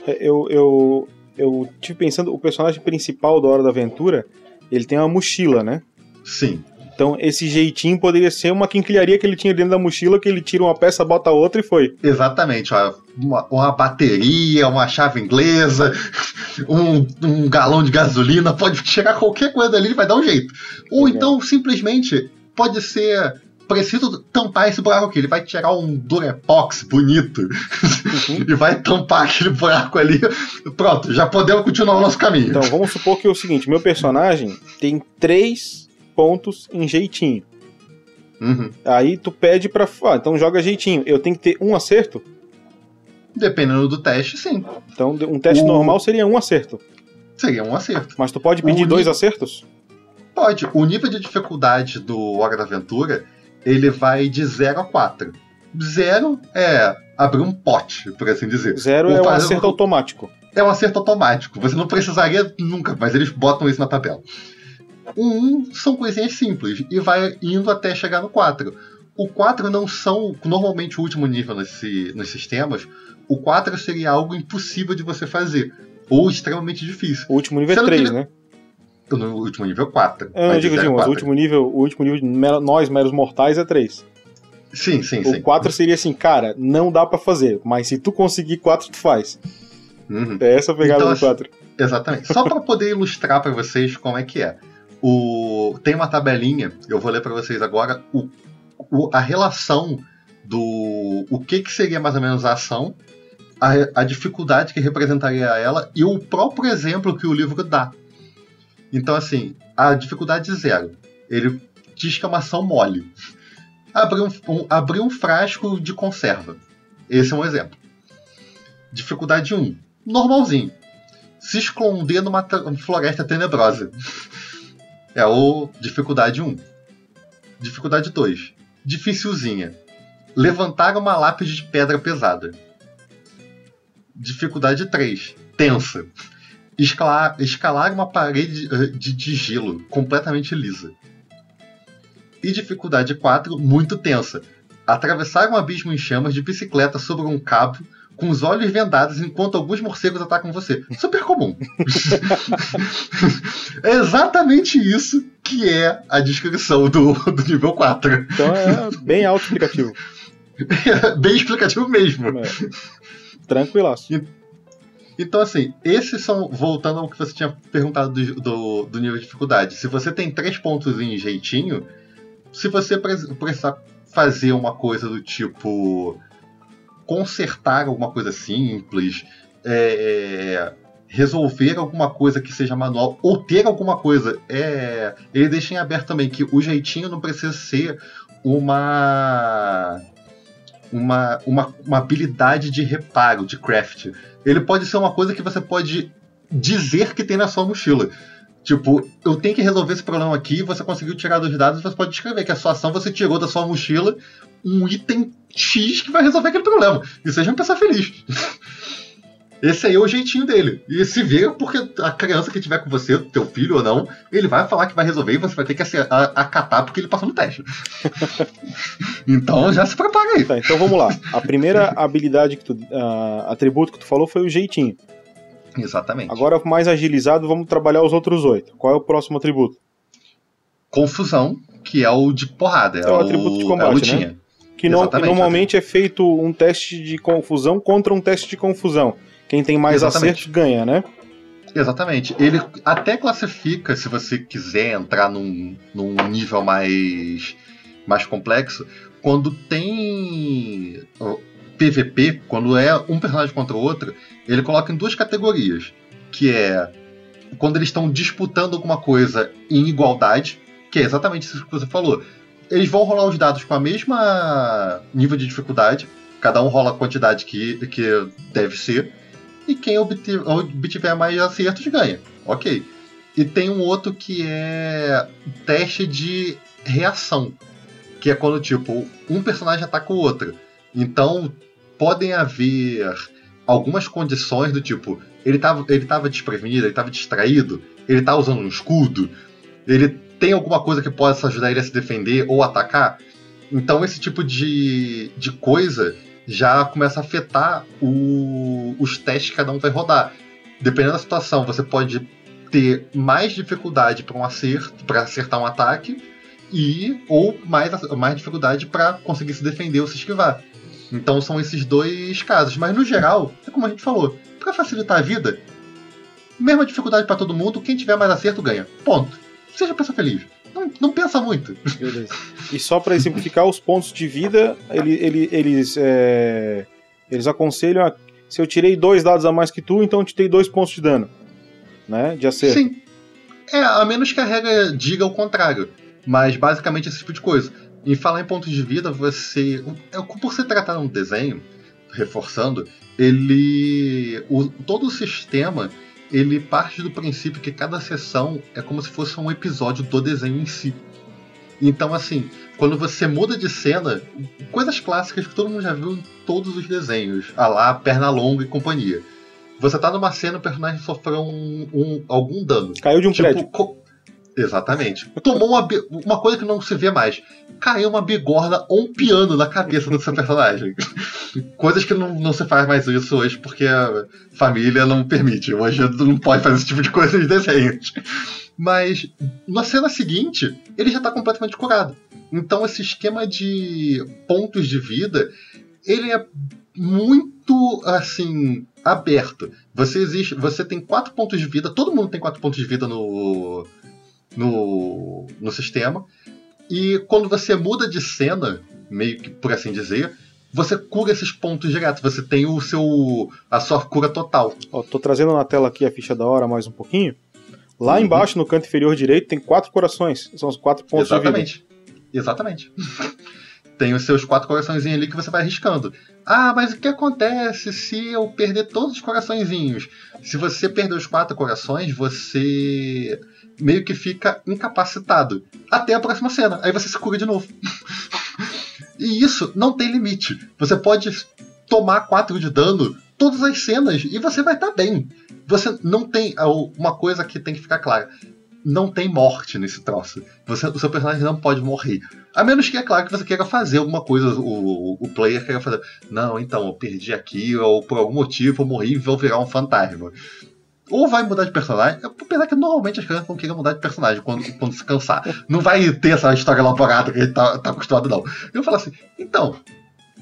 É, Eu, eu, eu tive pensando, o personagem principal da Hora da Aventura, ele tem uma mochila, né? Sim. Então esse jeitinho poderia ser uma quinquilharia que ele tinha dentro da mochila, que ele tira uma peça, bota outra e foi. Exatamente, ó, uma, uma bateria, uma chave inglesa, um, um galão de gasolina, pode chegar qualquer coisa ali e vai dar um jeito. Ou Legal. então, simplesmente, pode ser. Preciso tampar esse buraco aqui. Ele vai tirar um Durepox bonito Uhum. e vai tampar aquele buraco ali. Pronto, já podemos continuar o nosso caminho. Então vamos supor que é o seguinte: meu personagem tem três pontos em jeitinho. Uhum. Aí tu pede pra. Ah, então joga jeitinho. Eu tenho que ter um acerto? Dependendo do teste, sim. Então um teste O- normal seria um acerto. Seria um acerto. Mas tu pode pedir O dois acertos? Pode. O nível de dificuldade do Hora da Aventura, ele vai de 0 a 4. Zero é abrir um pote, por assim dizer. Zero Ou é um acerto automático. É um acerto automático. Você não precisaria nunca, mas eles botam isso na tabela. O 1 são coisinhas simples e vai indo até chegar no 4. O 4 não são normalmente o último nível nesse, nos sistemas. O 4 seria algo impossível de você fazer. Ou extremamente difícil. O último nível é Sendo que 3, ele- né? No último nível 4. Eu não Vai de digo, digo, mas o 4. último nível, o último nível de nós, meros mortais, é 3. Sim, sim, sim. O 4 seria assim, cara, não dá pra fazer, mas se tu conseguir 4, tu faz. Uhum. É essa a pegada Então, do assim, 4. Exatamente. Só para poder ilustrar para vocês como é que é. O... Tem uma tabelinha, eu vou ler para vocês agora o... o- a relação do o que, que seria mais ou menos a ação, a, a dificuldade que representaria ela e o próprio exemplo que o livro dá. Então, assim, a dificuldade zero. Ele diz que é uma ação mole. Abrir um, um- abrir um frasco de conserva. Esse é um exemplo. Dificuldade 1. Normalzinho se esconder numa floresta tenebrosa. É o dificuldade 1. Dificuldade 2. Dificilzinha. Levantar uma lápide de pedra pesada. Dificuldade 3. Tensa. Escalar, escalar uma parede eh, de, de gelo completamente lisa. E dificuldade 4, muito tensa. Atravessar um abismo em chamas de bicicleta sobre um cabo com os olhos vendados enquanto alguns morcegos atacam você. Super comum. é exatamente isso que é a descrição do, do nível 4. Então é bem auto-explicativo. bem explicativo mesmo. É. Tranquilaço. Então, assim, esses são. Voltando ao que você tinha perguntado do, do, do nível de dificuldade. Se você tem três pontos em jeitinho, se você precisar fazer uma coisa do tipo consertar alguma coisa simples, é, resolver alguma coisa que seja manual, ou ter alguma coisa. É, ele deixa em aberto também que o jeitinho não precisa ser uma. Uma, uma, uma habilidade de reparo, de craft. Ele pode ser uma coisa que você pode dizer que tem na sua mochila. Tipo, eu tenho que resolver esse problema aqui, você conseguiu tirar dos dados, você pode escrever que a sua ação você tirou da sua mochila um item X que vai resolver aquele problema. E seja uma pessoa feliz. Esse aí é o jeitinho dele. E se vê porque a criança que tiver com você, teu filho ou não, ele vai falar que vai resolver e você vai ter que acatar porque ele passou no teste. então já se prepara aí. Tá, então vamos lá. A primeira habilidade que tu. Uh, atributo que tu falou foi o jeitinho. Exatamente. Agora, mais agilizado, vamos trabalhar os outros oito. Qual é o próximo atributo? Confusão, que é o de porrada. É, é o atributo de combate, é né? Que, no, que normalmente é feito um teste de confusão contra um teste de confusão. Quem tem mais Exatamente. acertos ganha, né? Exatamente. Ele até classifica, se você quiser entrar num, num nível mais, mais complexo, quando tem PVP, quando é um personagem contra o outro, ele coloca em duas categorias, que é quando eles estão disputando alguma coisa em igualdade, que é exatamente isso que você falou. Eles vão rolar os dados com a mesma nível de dificuldade, cada um rola a quantidade que, que deve ser, e quem obtiver, mais acertos ganha. Ok. E tem um outro que é teste de reação, que é quando, tipo, um personagem ataca o outro. Então, podem haver algumas condições do tipo, ele estava ele tava desprevenido, ele estava distraído, ele está usando um escudo, ele tem alguma coisa que possa ajudar ele a se defender ou atacar. Então esse tipo de, de coisa já começa a afetar o, os testes que cada um vai rodar. Dependendo da situação, você pode ter mais dificuldade para um acerto, para acertar um ataque, e ou mais, mais dificuldade para conseguir se defender ou se esquivar. Então são esses dois casos. Mas no geral, é como a gente falou, para facilitar a vida, mesma dificuldade para todo mundo, quem tiver mais acerto ganha. Ponto. Seja pessoa feliz. Não, não pensa muito. E só para exemplificar os pontos de vida, ele, ele, eles, é, eles aconselham a, se eu tirei dois dados a mais que tu, então eu te dei dois pontos de dano. Né? De acerto. Sim. É, a menos que a regra diga o contrário. Mas basicamente esse tipo de coisa. Em falar em pontos de vida, você. É, por se tratar um desenho, reforçando, ele. O, todo o sistema ele parte do princípio que cada sessão é como se fosse um episódio do desenho em si. Então, assim, quando você muda de cena, coisas clássicas que todo mundo já viu em todos os desenhos, a lá, perna longa e companhia. Você tá numa cena, o personagem sofreu um, um algum dano. Caiu de um tipo, prédio. Exatamente. Tomou uma, uma coisa que não se vê mais. Caiu uma bigorna ou um piano na cabeça do seu personagem. Coisas que não, não se faz mais isso hoje porque a família não permite. Hoje não pode fazer esse tipo de coisa em desenhos. Mas na cena seguinte, ele já está completamente curado. Então esse esquema de pontos de vida, ele é muito assim aberto. Você existe, você tem quatro pontos de vida. Todo mundo tem quatro pontos de vida no no, no sistema. E quando você muda de cena, meio que por assim dizer, você cura esses pontos direto. Você tem o seu a sua cura total. Ó, tô trazendo na tela aqui a ficha da hora mais um pouquinho. Lá uhum. embaixo, no canto inferior direito, tem quatro corações. São os quatro pontos Exatamente. Exatamente. tem os seus quatro coraçõezinhos ali que você vai riscando. Ah, mas o que acontece se eu perder todos os coraçõezinhos? Se você perder os quatro corações, você meio que fica incapacitado. Até a próxima cena. Aí você se cura de novo. e isso não tem limite. Você pode tomar 4 de dano todas as cenas e você vai estar tá bem. Você não tem. Uma coisa que tem que ficar clara. Não tem morte nesse troço. Você, o seu personagem não pode morrer. A menos que é claro que você queira fazer alguma coisa, o, o player queira fazer. Não, então, eu perdi aqui, ou por algum motivo eu morri e vou virar um fantasma ou vai mudar de personagem, apesar que normalmente as crianças vão querer mudar de personagem quando, quando se cansar. Não vai ter essa história elaborada que a gente tá, tá acostumado, não. Eu falo assim, então,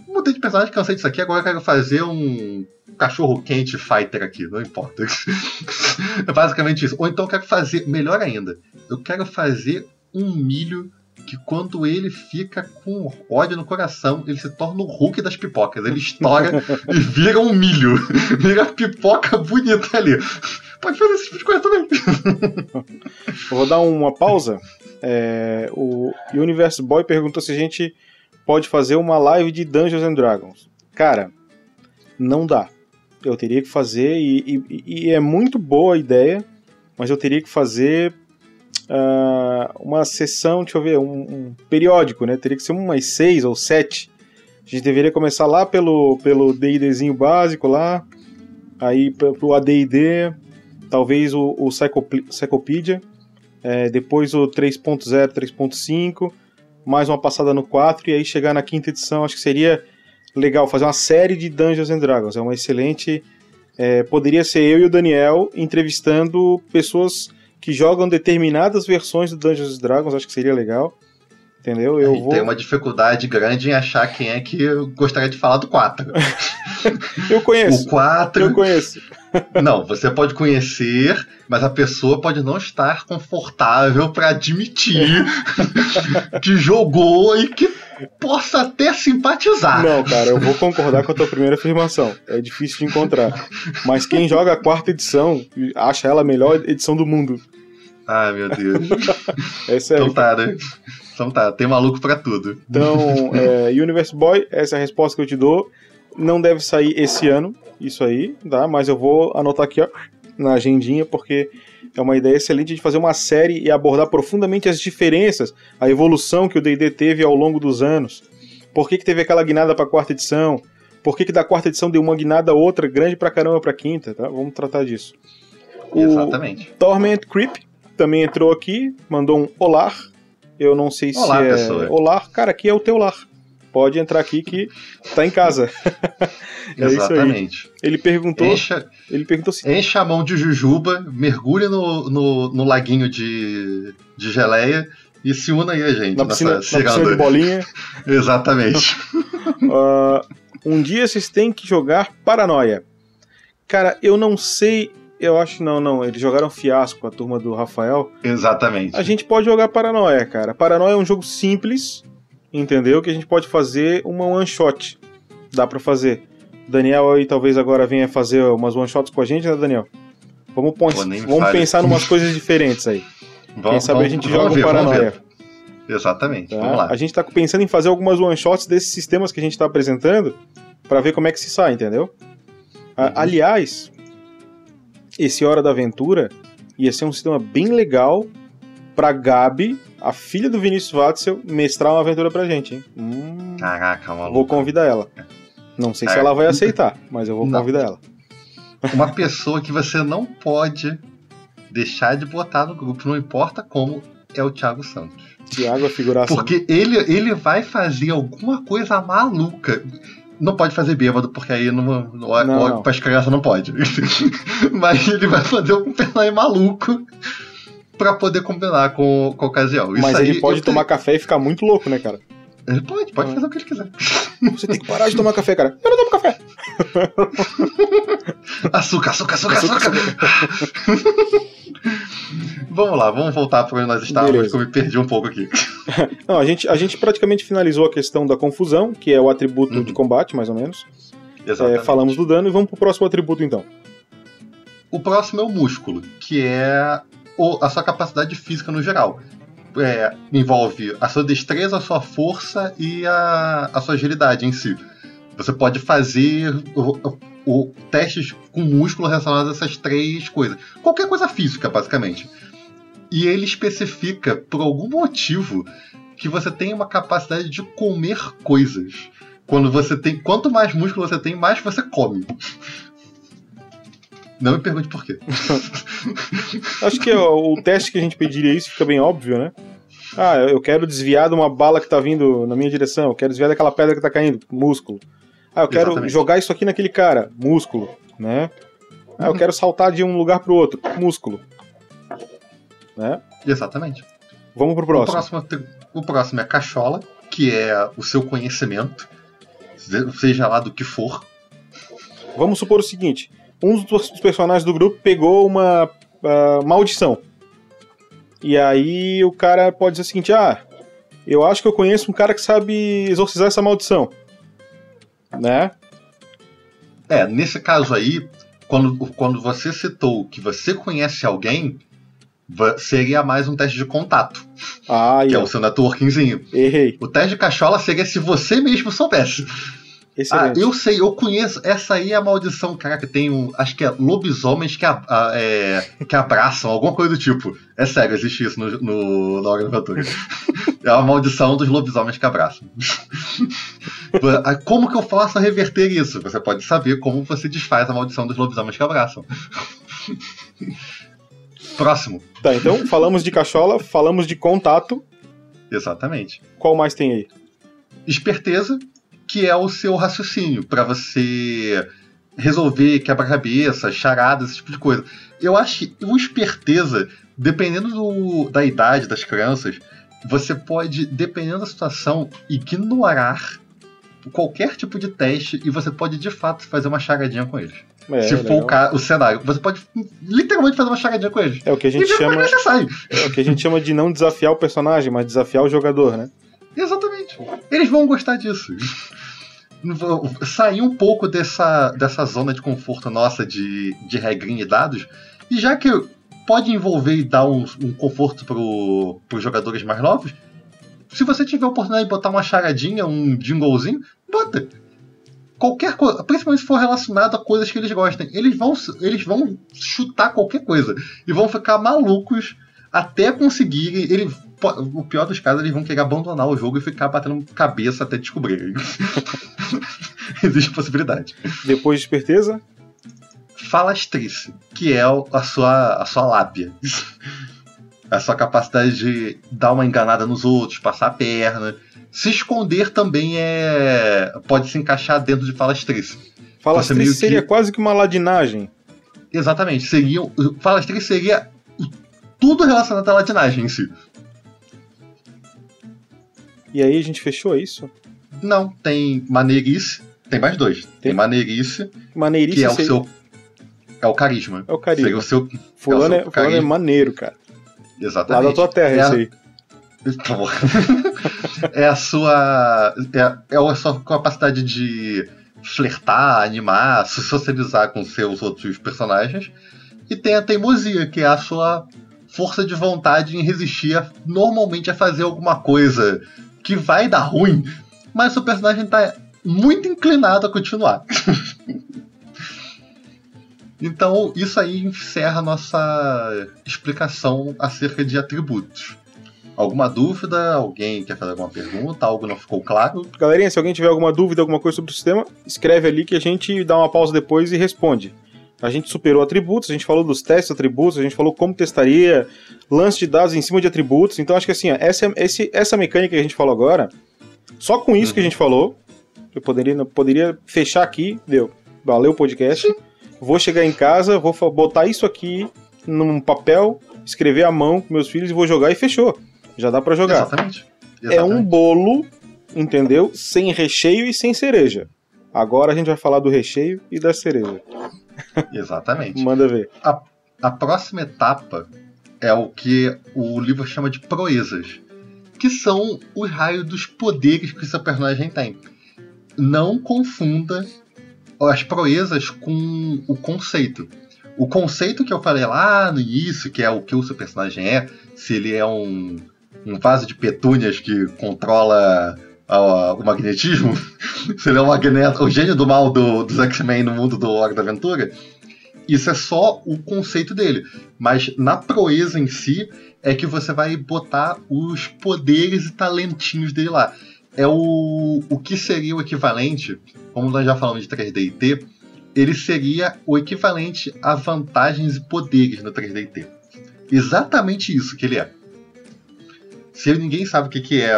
mudei de personagem, cansei disso aqui, agora eu quero fazer um cachorro quente fighter aqui, não importa. é basicamente isso. Ou então eu quero fazer, melhor ainda, eu quero fazer um milho que quando ele fica com ódio no coração, ele se torna o Hulk das pipocas. Ele estoura e vira um milho. Vira pipoca bonita ali. Pode fazer esse tipo de coisa também. Vou dar uma pausa. É, o Universe Boy perguntou se a gente pode fazer uma live de Dungeons and Dragons. Cara, não dá. Eu teria que fazer, e, e, e é muito boa a ideia, mas eu teria que fazer uh, uma sessão, deixa eu ver, um, um, periódico, né? Teria que ser umas seis ou sete. A gente deveria começar lá pelo pelo D&Dzinho básico lá, aí pro AD&D, talvez o, o Cyclopedia, é, depois o 3.0, 3.5, mais uma passada no 4 e aí chegar na quinta edição, acho que seria legal fazer uma série de Dungeons and Dragons. É uma excelente. É, poderia ser eu e o Daniel entrevistando pessoas que jogam determinadas versões do Dungeons Dragons, acho que seria legal. Entendeu? Eu vou... Tem uma dificuldade grande em achar quem é que gostaria de falar do 4. eu conheço. O 4. Eu conheço. não, você pode conhecer, mas a pessoa pode não estar confortável para admitir que jogou e que possa até simpatizar. Não, cara, eu vou concordar com a tua primeira afirmação. É difícil de encontrar. Mas quem joga a quarta edição acha ela a melhor edição do mundo. Ai, meu Deus. é sério. Então tá, né? Então tá, tem maluco pra tudo. Então, é, Universe Boy, essa é a resposta que eu te dou. Não deve sair esse ano, isso aí, tá? Mas eu vou anotar aqui, ó, na agendinha, porque é uma ideia excelente de fazer uma série e abordar profundamente as diferenças, a evolução que o D&D teve ao longo dos anos. Por que, que teve aquela guinada para a quarta edição? Por que, que da quarta edição deu uma guinada outra grande pra caramba pra quinta, tá? Vamos tratar disso. O Exatamente. Torment Creep também entrou aqui, mandou um olá. Eu não sei olá, se é pessoa. olá, cara, aqui é o teu lar pode entrar aqui que tá em casa. é Exatamente. Ele perguntou. Encha, ele perguntou se. Enche a mão de jujuba, mergulha no, no, no laguinho de, de geleia e se una aí a gente. Na piscina, na piscina de bolinha. Exatamente. uh, um dia vocês têm que jogar Paranoia. Cara, eu não sei. Eu acho não, não. Eles jogaram fiasco a turma do Rafael. Exatamente. A gente pode jogar Paranoia, cara. Paranoia é um jogo simples entendeu? Que a gente pode fazer uma one shot. Dá para fazer. Daniel aí talvez agora venha fazer umas one shots com a gente, né, Daniel? Vamos, Pô, vamos pensar em umas coisas diferentes aí. Vamos, Quem sabe vamos, a gente joga ver, um Paranoia. Exatamente, tá? vamos lá. A gente tá pensando em fazer algumas one shots desses sistemas que a gente tá apresentando para ver como é que se sai, entendeu? Uhum. Aliás, esse Hora da Aventura ia ser um sistema bem legal pra Gabi a filha do Vinícius Watzel mestrar uma aventura pra gente, hein? Hum, Caraca, maluco. Vou convidar ela. Não sei é. se ela vai aceitar, mas eu vou não. convidar ela. Uma pessoa que você não pode deixar de botar no grupo, não importa como, é o Thiago Santos. Thiago é figuração. Porque ele, ele vai fazer alguma coisa maluca. Não pode fazer bêbado, porque aí não, não, não, para as crianças não pode. Mas ele vai fazer um personagem maluco para poder combinar com, com a ocasião. Isso Mas ele pode tomar café e ficar muito louco, né, cara? Ele pode, pode ah. fazer o que ele quiser. Você tem que parar de tomar café, cara. Eu não tomo café. açúcar, açúcar, açúcar, açúcar. vamos lá, vamos voltar para onde nós estávamos, Beleza. que eu me perdi um pouco aqui. Não, a gente, a gente praticamente finalizou a questão da confusão, que é o atributo uhum. de combate, mais ou menos. É, falamos do dano e vamos pro próximo atributo então. O próximo é o músculo, que é a sua capacidade física no geral. É, envolve a sua destreza, a sua força e a, a sua agilidade em si. Você pode fazer o, o, testes com músculo relacionados a essas três coisas. Qualquer coisa física, basicamente. E ele especifica, por algum motivo, que você tem uma capacidade de comer coisas. Quando você tem. Quanto mais músculo você tem, mais você come. Não me pergunte por quê. Acho que o, o teste que a gente pediria isso fica bem óbvio, né? Ah, eu quero desviar de uma bala que tá vindo na minha direção, eu quero desviar daquela pedra que tá caindo, músculo. Ah, eu quero Exatamente. jogar isso aqui naquele cara, músculo, né? Ah, eu quero saltar de um lugar pro outro, músculo. Né? Exatamente. Vamos pro próximo. O próximo, o próximo é cachola, que é o seu conhecimento, seja lá do que for. Vamos supor o seguinte: um dos personagens do grupo pegou uma uh, maldição. E aí o cara pode dizer o seguinte: ah, eu acho que eu conheço um cara que sabe exorcizar essa maldição. Né? É, nesse caso aí, quando, quando você citou que você conhece alguém, seria mais um teste de contato. Ah, que é o seu networkingzinho. Errei. O teste de cachola seria se você mesmo soubesse. Excelente. Ah, eu sei, eu conheço. Essa aí é a maldição, caraca. Tem um. Acho que é lobisomens que, a, a, é, que abraçam, alguma coisa do tipo. É sério, existe isso no, no, na Organizatura. é a maldição dos lobisomens que abraçam. como que eu faço a reverter isso? Você pode saber como você desfaz a maldição dos lobisomens que abraçam. Próximo. Tá, então falamos de cachola, falamos de contato. Exatamente. Qual mais tem aí? Esperteza, que é o seu raciocínio para você resolver quebra-cabeça, charadas, esse tipo de coisa. Eu acho que o esperteza, dependendo do, da idade das crianças, você pode, dependendo da situação, ignorar qualquer tipo de teste e você pode de fato fazer uma charadinha com eles. É, se for o, o, cenário, você pode literalmente fazer uma charadinha com eles. É o que a gente chama. É o que a gente chama de não desafiar o personagem, mas desafiar o jogador, né? Exatamente. Eles vão gostar disso. Sair um pouco dessa, dessa zona de conforto nossa de, de regrinha e dados. E já que pode envolver e dar um, um conforto para os jogadores mais novos, se você tiver a oportunidade de botar uma charadinha, um jinglezinho, bota. Qualquer coisa, principalmente se for relacionado a coisas que eles gostem, eles vão, eles vão chutar qualquer coisa e vão ficar malucos até conseguirem. O pior dos casos, eles vão querer abandonar o jogo e ficar batendo cabeça até descobrir. Existe possibilidade. Depois de esperteza? Falastrice, que é a sua, a sua lábia. a sua capacidade de dar uma enganada nos outros, passar a perna. Se esconder também é. pode se encaixar dentro de falastrice. Falastrice seria que... quase que uma ladinagem. Exatamente. Seria, falastrice seria tudo relacionado à ladinagem em si. E aí a gente fechou isso? Não, tem maneirice. Tem mais dois. Tem, tem maneirice. Maneirice que é o seu. É o carisma. É o carisma. Seria o seu, fulano, é, o seu é, fulano é maneiro, cara. Exatamente. Lá da tua terra, é isso aí. é a sua. É, é a sua capacidade de flertar, animar, se socializar com seus outros personagens. E tem a teimosia, que é a sua força de vontade em resistir a, normalmente a fazer alguma coisa que vai dar ruim, mas o personagem tá muito inclinado a continuar. então, isso aí encerra nossa explicação acerca de atributos. Alguma dúvida? Alguém quer fazer alguma pergunta? Algo não ficou claro? Galerinha, se alguém tiver alguma dúvida, alguma coisa sobre o sistema, escreve ali que a gente dá uma pausa depois e responde. A gente superou atributos, a gente falou dos testes de atributos, a gente falou como testaria, lance de dados em cima de atributos. Então acho que assim, ó, essa, esse, essa mecânica que a gente falou agora, só com isso uhum. que a gente falou, eu poderia, poderia fechar aqui, deu. Valeu o podcast. Vou chegar em casa, vou botar isso aqui num papel, escrever à mão com meus filhos e vou jogar e fechou. Já dá para jogar. Exatamente. Exatamente. É um bolo, entendeu? Sem recheio e sem cereja. Agora a gente vai falar do recheio e da cereja. Exatamente. Manda ver. A, a próxima etapa é o que o livro chama de proezas, que são os raios dos poderes que o seu personagem tem. Não confunda as proezas com o conceito. O conceito que eu falei lá no início, que é o que o seu personagem é, se ele é um um vaso de petúnias que controla uh, o magnetismo. Se ele é o, magneto, o gênio do mal do, dos X-Men no mundo do Hora da Aventura. Isso é só o conceito dele. Mas na proeza em si, é que você vai botar os poderes e talentinhos dele lá. É o, o que seria o equivalente, como nós já falamos de 3D e T, ele seria o equivalente a vantagens e poderes no 3D e T. Exatamente isso que ele é. Se ninguém sabe o que, que é,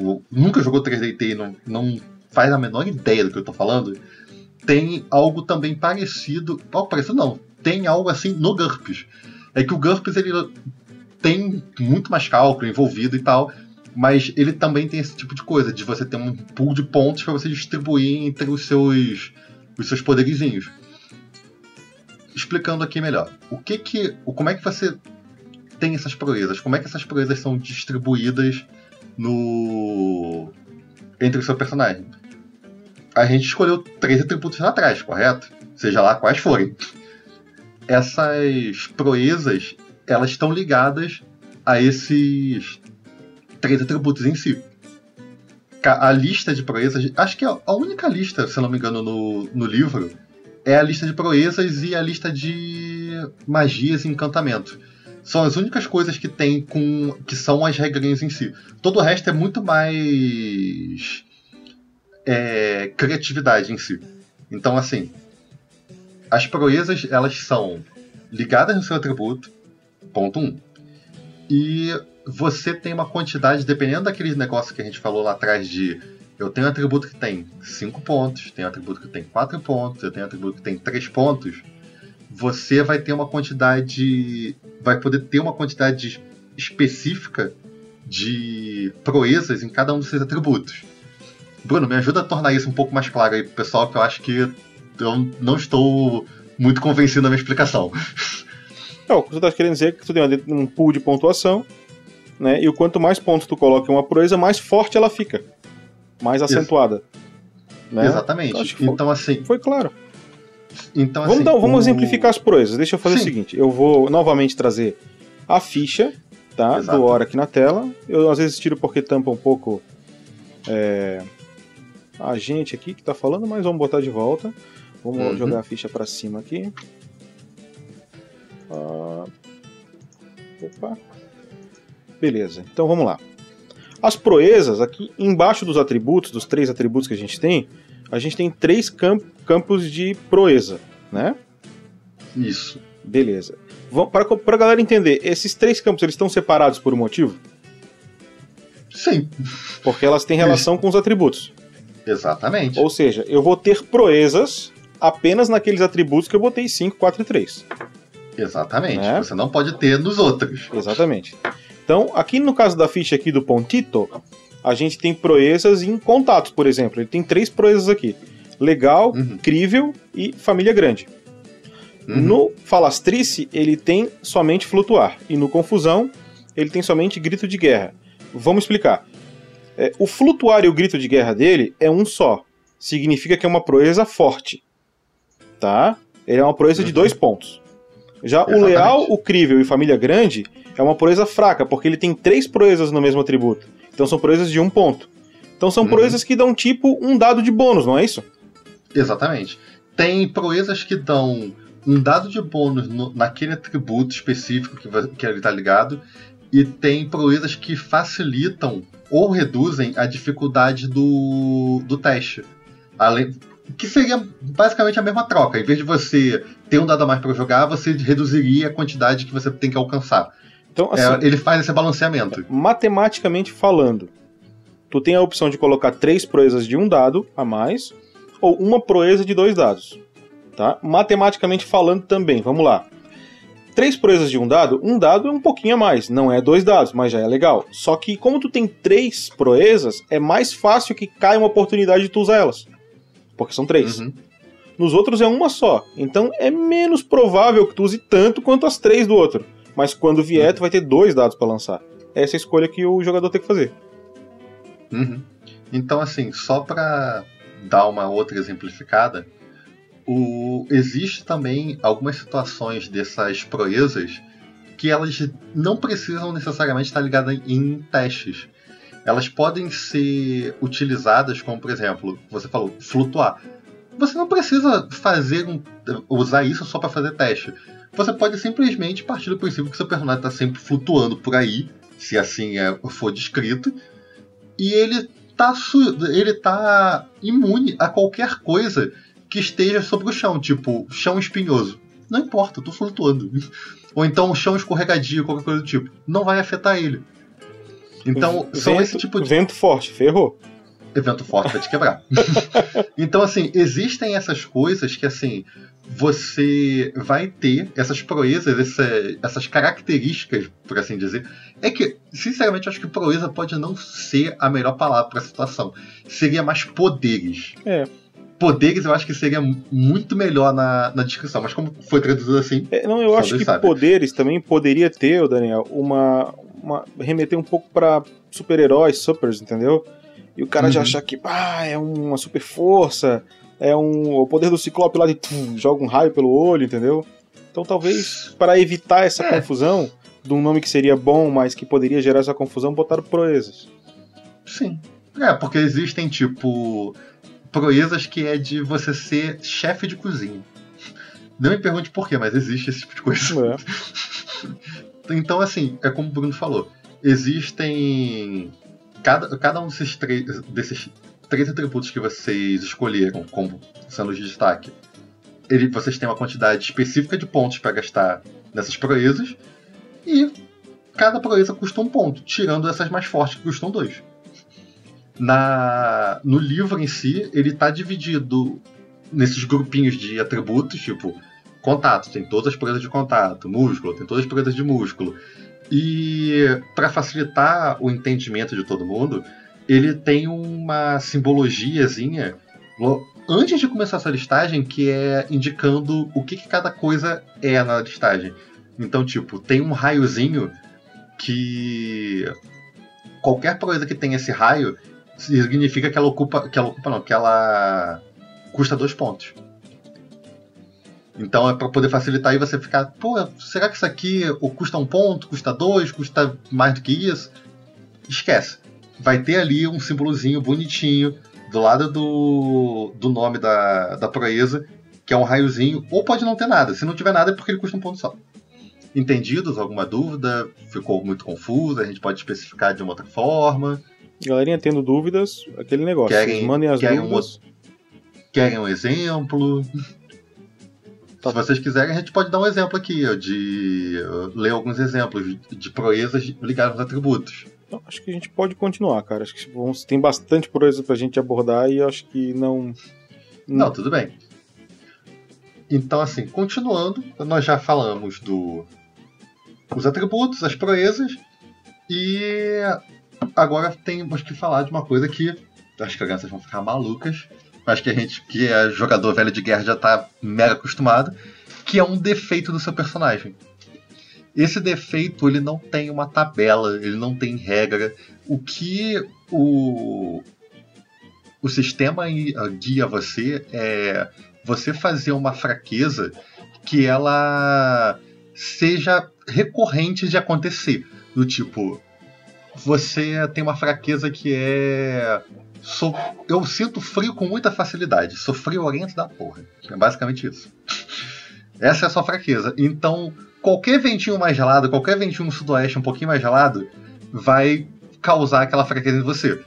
o, nunca jogou 3D e não, não faz a menor ideia do que eu estou falando, tem algo também parecido. Algo parecido não, tem algo assim no GURPS. É que o GURPS ele tem muito mais cálculo envolvido e tal, mas ele também tem esse tipo de coisa, de você ter um pool de pontos para você distribuir entre os seus, os seus poderizinhos. Explicando aqui melhor, o que que, como é que você tem essas proezas? Como é que essas proezas são distribuídas no entre o seu personagem? A gente escolheu três atributos lá atrás, correto? Seja lá quais forem. Essas proezas elas estão ligadas a esses três atributos em si. A lista de proezas, acho que a única lista, se não me engano, no, no livro é a lista de proezas e a lista de magias e encantamento. São as únicas coisas que tem com que são as regrinhas em si. Todo o resto é muito mais é, criatividade em si. Então, assim, as proezas elas são ligadas no seu atributo, Ponto 1. Um. E você tem uma quantidade, dependendo daquele negócio que a gente falou lá atrás de eu tenho um atributo que tem 5 pontos, tenho um atributo que tem 4 pontos, eu tenho um atributo que tem 3 pontos, você vai ter uma quantidade. vai poder ter uma quantidade específica de proezas em cada um dos seus atributos. Bruno, me ajuda a tornar isso um pouco mais claro aí pro pessoal, que eu acho que eu não estou muito convencido da minha explicação. Não, o que você está querendo dizer é que tu tem um pool de pontuação, né? E o quanto mais pontos tu coloca em uma proeza, mais forte ela fica. Mais acentuada. Né? Exatamente. Então, então, assim. Foi claro. Então, vamos, assim, dar, vamos o... exemplificar as proezas. Deixa eu fazer Sim. o seguinte: eu vou novamente trazer a ficha tá, Exato. do Hora aqui na tela. Eu às vezes tiro porque tampa um pouco é, a gente aqui que está falando, mas vamos botar de volta. Vamos uhum. jogar a ficha para cima aqui. Uh, opa. Beleza, então vamos lá. As proezas, aqui embaixo dos atributos, dos três atributos que a gente tem, a gente tem três camp campos de proeza, né? Isso. Beleza. Para a galera entender, esses três campos eles estão separados por um motivo? Sim. Porque elas têm relação com os atributos. Exatamente. Ou seja, eu vou ter proezas apenas naqueles atributos que eu botei 5, 4 e 3. Exatamente. Né? Você não pode ter nos outros. Exatamente. Então, aqui no caso da ficha aqui do Pontito, a gente tem proezas em contatos, por exemplo. Ele tem três proezas aqui: legal, uhum. crível e família grande. Uhum. No falastrice, ele tem somente flutuar. E no confusão, ele tem somente grito de guerra. Vamos explicar. É, o flutuar e o grito de guerra dele é um só. Significa que é uma proeza forte. Tá? Ele é uma proeza uhum. de dois pontos. Já Exatamente. o leal, o crível e família grande é uma proeza fraca, porque ele tem três proezas no mesmo atributo. Então são proezas de um ponto. Então são uhum. proezas que dão tipo um dado de bônus, não é isso? Exatamente. Tem proezas que dão um dado de bônus no, naquele atributo específico que, que ele está ligado, e tem proezas que facilitam ou reduzem a dificuldade do, do teste. Além, que seria basicamente a mesma troca. Em vez de você ter um dado a mais para jogar, você reduziria a quantidade que você tem que alcançar. Então, assim, é, ele faz esse balanceamento. Matematicamente falando, tu tem a opção de colocar três proezas de um dado a mais ou uma proeza de dois dados. Tá? Matematicamente falando também, vamos lá. Três proezas de um dado, um dado é um pouquinho a mais, não é dois dados, mas já é legal. Só que como tu tem três proezas, é mais fácil que caia uma oportunidade de tu usar elas porque são três. Uhum. Nos outros é uma só. Então é menos provável que tu use tanto quanto as três do outro. Mas quando vier, uhum. tu vai ter dois dados para lançar. Essa é a escolha que o jogador tem que fazer. Uhum. Então, assim, só para dar uma outra exemplificada, o... existe também algumas situações dessas proezas que elas não precisam necessariamente estar ligadas em testes. Elas podem ser utilizadas como, por exemplo, você falou, flutuar. Você não precisa fazer um, usar isso só para fazer teste. Você pode simplesmente partir do princípio que seu personagem está sempre flutuando por aí, se assim é, for descrito, e ele tá, ele tá imune a qualquer coisa que esteja sobre o chão, tipo chão espinhoso. Não importa, eu tô flutuando. Ou então chão escorregadio, qualquer coisa do tipo. Não vai afetar ele. Então, vento, são esse tipo de. Vento forte, ferrou. Evento forte vai te quebrar. então, assim, existem essas coisas que, assim, você vai ter essas proezas, essa, essas características, por assim dizer. É que, sinceramente, acho que proeza pode não ser a melhor palavra para a situação. Seria mais poderes. É. Poderes eu acho que seria muito melhor na, na descrição, mas como foi traduzido assim. É, não, eu acho que sabe. poderes também poderia ter, Daniel, uma. uma remeter um pouco para super-heróis, supers, entendeu? E o cara uhum. já achar que ah, é uma super força, é um o poder do Ciclope lá de tum, joga um raio pelo olho, entendeu? Então talvez para evitar essa é. confusão de um nome que seria bom, mas que poderia gerar essa confusão, botaram proezas. Sim. É, porque existem tipo proezas que é de você ser chefe de cozinha. Não me pergunte por quê, mas existe esse tipo de coisa. É. então, assim, é como o Bruno falou. Existem. Cada, cada um desses, desses três atributos que vocês escolheram como sendo de destaque. Ele, vocês têm uma quantidade específica de pontos para gastar nessas proezas. E cada proeza custa um ponto, tirando essas mais fortes que custam dois na no livro em si, ele está dividido nesses grupinhos de atributos, tipo contato, tem todas as proezas de contato, músculo, tem todas as proezas de músculo. E para facilitar o entendimento de todo mundo, ele tem uma simbologiazinha antes de começar essa listagem que é indicando o que, que cada coisa é na listagem. Então, tipo, tem um raiozinho que qualquer proeza que tenha esse raio, significa que ela ocupa. Que ela ocupa não, que ela custa dois pontos. Então é para poder facilitar e você ficar, pô, será que isso aqui custa um ponto, custa dois, custa mais do que isso? Esquece. Vai ter ali um símbolozinho bonitinho do lado do, do nome da, da proeza, que é um raiozinho, ou pode não ter nada. Se não tiver nada é porque ele custa um ponto só. Entendidos? Alguma dúvida? Ficou muito confuso? A gente pode especificar de uma outra forma? Galerinha tendo dúvidas, aquele negócio. Querem, mandem as querem dúvidas. Um, querem um exemplo? Tá. Se vocês quiserem, a gente pode dar um exemplo aqui, de ler alguns exemplos de proezas ligadas aos atributos. Então, acho que a gente pode continuar, cara. Acho que vamos, tem bastante proeza pra gente abordar e acho que não. Não, tudo bem. Então, assim, continuando, nós já falamos do os atributos, as proezas, e agora temos que falar de uma coisa que acho que as crianças vão ficar malucas. Acho que a gente, que é jogador velho de guerra, já está mega acostumado. Que é um defeito do seu personagem. Esse defeito ele não tem uma tabela, ele não tem regra. O que o, o sistema guia você é você fazer uma fraqueza que ela seja recorrente de acontecer. Do tipo, você tem uma fraqueza que é. Sou, eu sinto frio com muita facilidade. Sou friorento da porra. É basicamente isso. Essa é a sua fraqueza. Então, qualquer ventinho mais gelado, qualquer ventinho no sudoeste um pouquinho mais gelado, vai causar aquela fraqueza em você.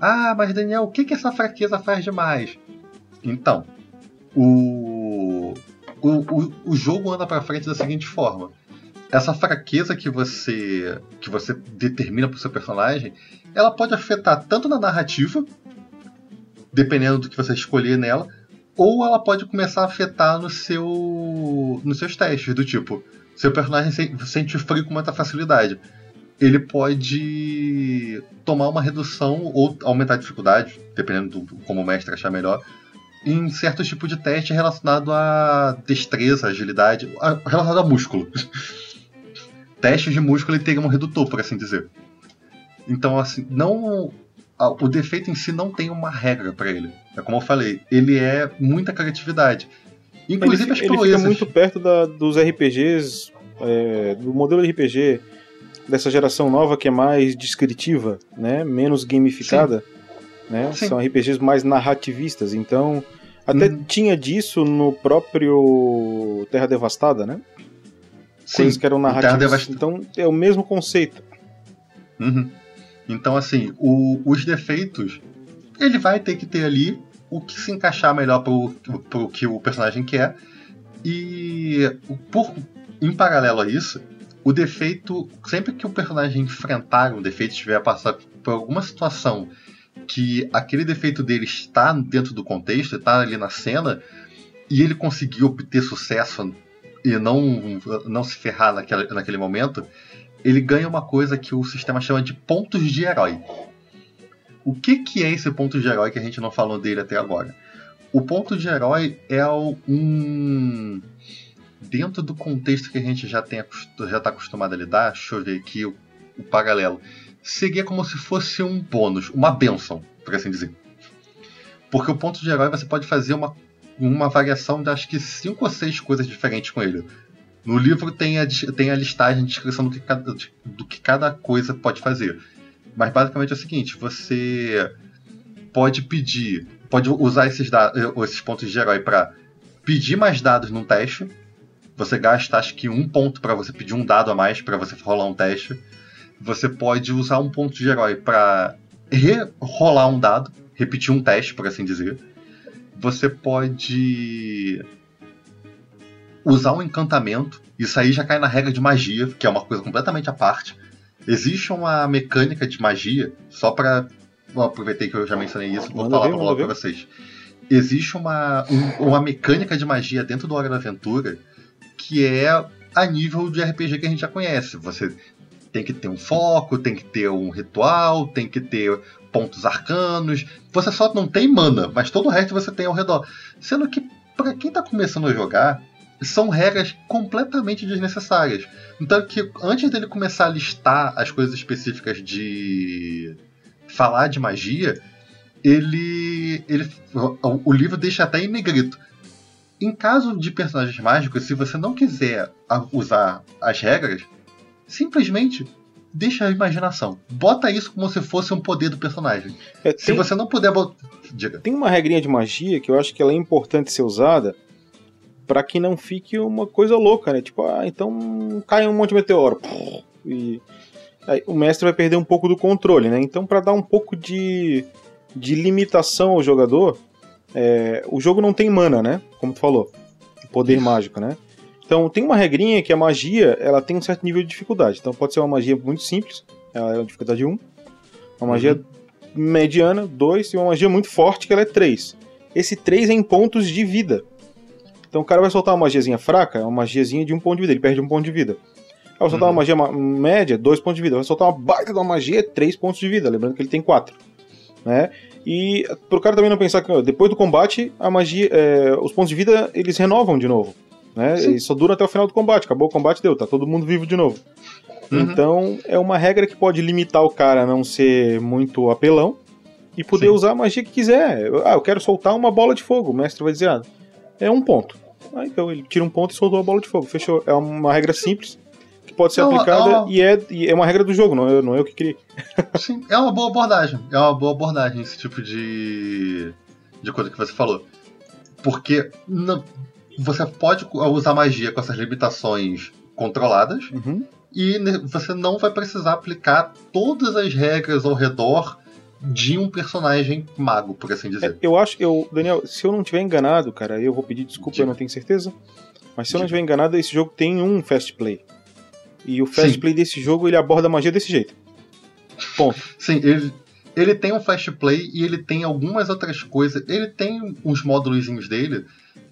Ah, mas Daniel, o que, que essa fraqueza faz demais? Então, o, o, o, o jogo anda para frente da seguinte forma essa fraqueza que você que você determina para o seu personagem, ela pode afetar tanto na narrativa, dependendo do que você escolher nela, ou ela pode começar a afetar no seu nos seus testes, do tipo, seu personagem sente frio com muita facilidade. Ele pode tomar uma redução ou aumentar a dificuldade, dependendo do como o mestre achar melhor, em certos tipos de teste relacionado a destreza, agilidade, relacionado a músculo. testes de músculo ele teria um redutor, por assim dizer. Então, assim, não. O defeito em si não tem uma regra para ele. É como eu falei, ele é muita criatividade. Inclusive ele, as proezas. Ele fica muito perto da, dos RPGs é, do modelo RPG dessa geração nova que é mais descritiva, né? Menos gamificada, Sim. né? Sim. São RPGs mais narrativistas. Então, até hum. tinha disso no próprio Terra Devastada, né? Sim. Coisas que eram narrativas. Então, é o mesmo conceito. Uhum. Então, assim, o, os defeitos, ele vai ter que ter ali o que se encaixar melhor pro, pro que o personagem quer. E por, em paralelo a isso, o defeito, sempre que o personagem enfrentar um defeito, estiver a passar por alguma situação que aquele defeito dele está dentro do contexto, está ali na cena, e ele conseguir obter sucesso e não, não se ferrar naquele, naquele momento, ele ganha uma coisa que o sistema chama de pontos de herói. O que, que é esse ponto de herói que a gente não falou dele até agora? O ponto de herói é um dentro do contexto que a gente já está acostumado a lidar, deixa eu ver aqui o, o paralelo, seria como se fosse um bônus, uma benção, por assim dizer. Porque o ponto de herói você pode fazer uma, uma variação de acho que cinco ou seis coisas diferentes com ele. No livro tem a, tem a listagem, a descrição do que, cada, do que cada coisa pode fazer. Mas basicamente é o seguinte: você pode pedir, pode usar esses, esses pontos de herói para pedir mais dados num teste, você gasta acho que um ponto para você pedir um dado a mais para você rolar um teste. Você pode usar um ponto de herói para rolar um dado, repetir um teste, por assim dizer. Você pode usar um encantamento. Isso aí já cai na regra de magia, que é uma coisa completamente à parte. Existe uma mecânica de magia, só para aproveitei que eu já mencionei isso, vou falar para vocês. Existe uma, um, uma mecânica de magia dentro do Hora da Aventura que é a nível de RPG que a gente já conhece. Você tem que ter um foco, tem que ter um ritual, tem que ter pontos arcanos. Você só não tem mana, mas todo o resto você tem ao redor. Sendo que, para quem está começando a jogar, são regras completamente desnecessárias. Então, que antes dele começar a listar as coisas específicas de falar de magia, ele, ele o, livro deixa até em negrito em caso de personagens mágicos, se você não quiser usar as regras, simplesmente deixa a imaginação. Bota isso como se fosse um poder do personagem. É, tem, se você não puder botar. Diga. Tem uma regrinha de magia que eu acho que ela é importante ser usada para que não fique uma coisa louca, né? Tipo, ah, então cai um monte de meteoro. E aí, o mestre vai perder um pouco do controle, né? Então, para dar um pouco de, de limitação ao jogador, é, o jogo não tem mana, né? Como tu falou. Poder mágico, né? Então tem uma regrinha que a magia ela tem um certo nível de dificuldade. Então pode ser uma magia muito simples, ela é uma dificuldade 1. Uma magia uhum. mediana, 2, e uma magia muito forte, que ela é 3. Esse 3 é em pontos de vida. Então o cara vai soltar uma magiazinha fraca, é uma magiazinha de um ponto de vida, ele perde um ponto de vida. Vai soltar uhum. uma magia média, 2 pontos de vida. Vai soltar uma baita de uma magia, 3 pontos de vida. Lembrando que ele tem 4. Né? E pro cara também não pensar que depois do combate, a magia, é, os pontos de vida eles renovam de novo. Né? E só dura até o final do combate. Acabou o combate, deu, tá todo mundo vivo de novo. Uhum. Então é uma regra que pode limitar o cara a não ser muito apelão e poder Sim. usar a magia que quiser. Ah, eu quero soltar uma bola de fogo. O mestre vai dizer, ah, é um ponto. Ah, então ele tira um ponto e soltou a bola de fogo. Fechou. É uma regra simples que pode ser não, aplicada é uma... e, é, e é uma regra do jogo, não é, não é eu que criei. Sim, é uma boa abordagem. É uma boa abordagem esse tipo de, de coisa que você falou. Porque não, você pode usar magia com essas limitações controladas uhum. e você não vai precisar aplicar todas as regras ao redor de um personagem mago, por assim dizer. É, eu acho, eu, Daniel, se eu não tiver enganado, cara, eu vou pedir desculpa, eu não tenho certeza. Mas se eu não estiver enganado, esse jogo tem um fast play. E o fast Sim. play desse jogo ele aborda a magia desse jeito. Ponto. Sim, ele, ele tem um fast play e ele tem algumas outras coisas. Ele tem uns módulos dele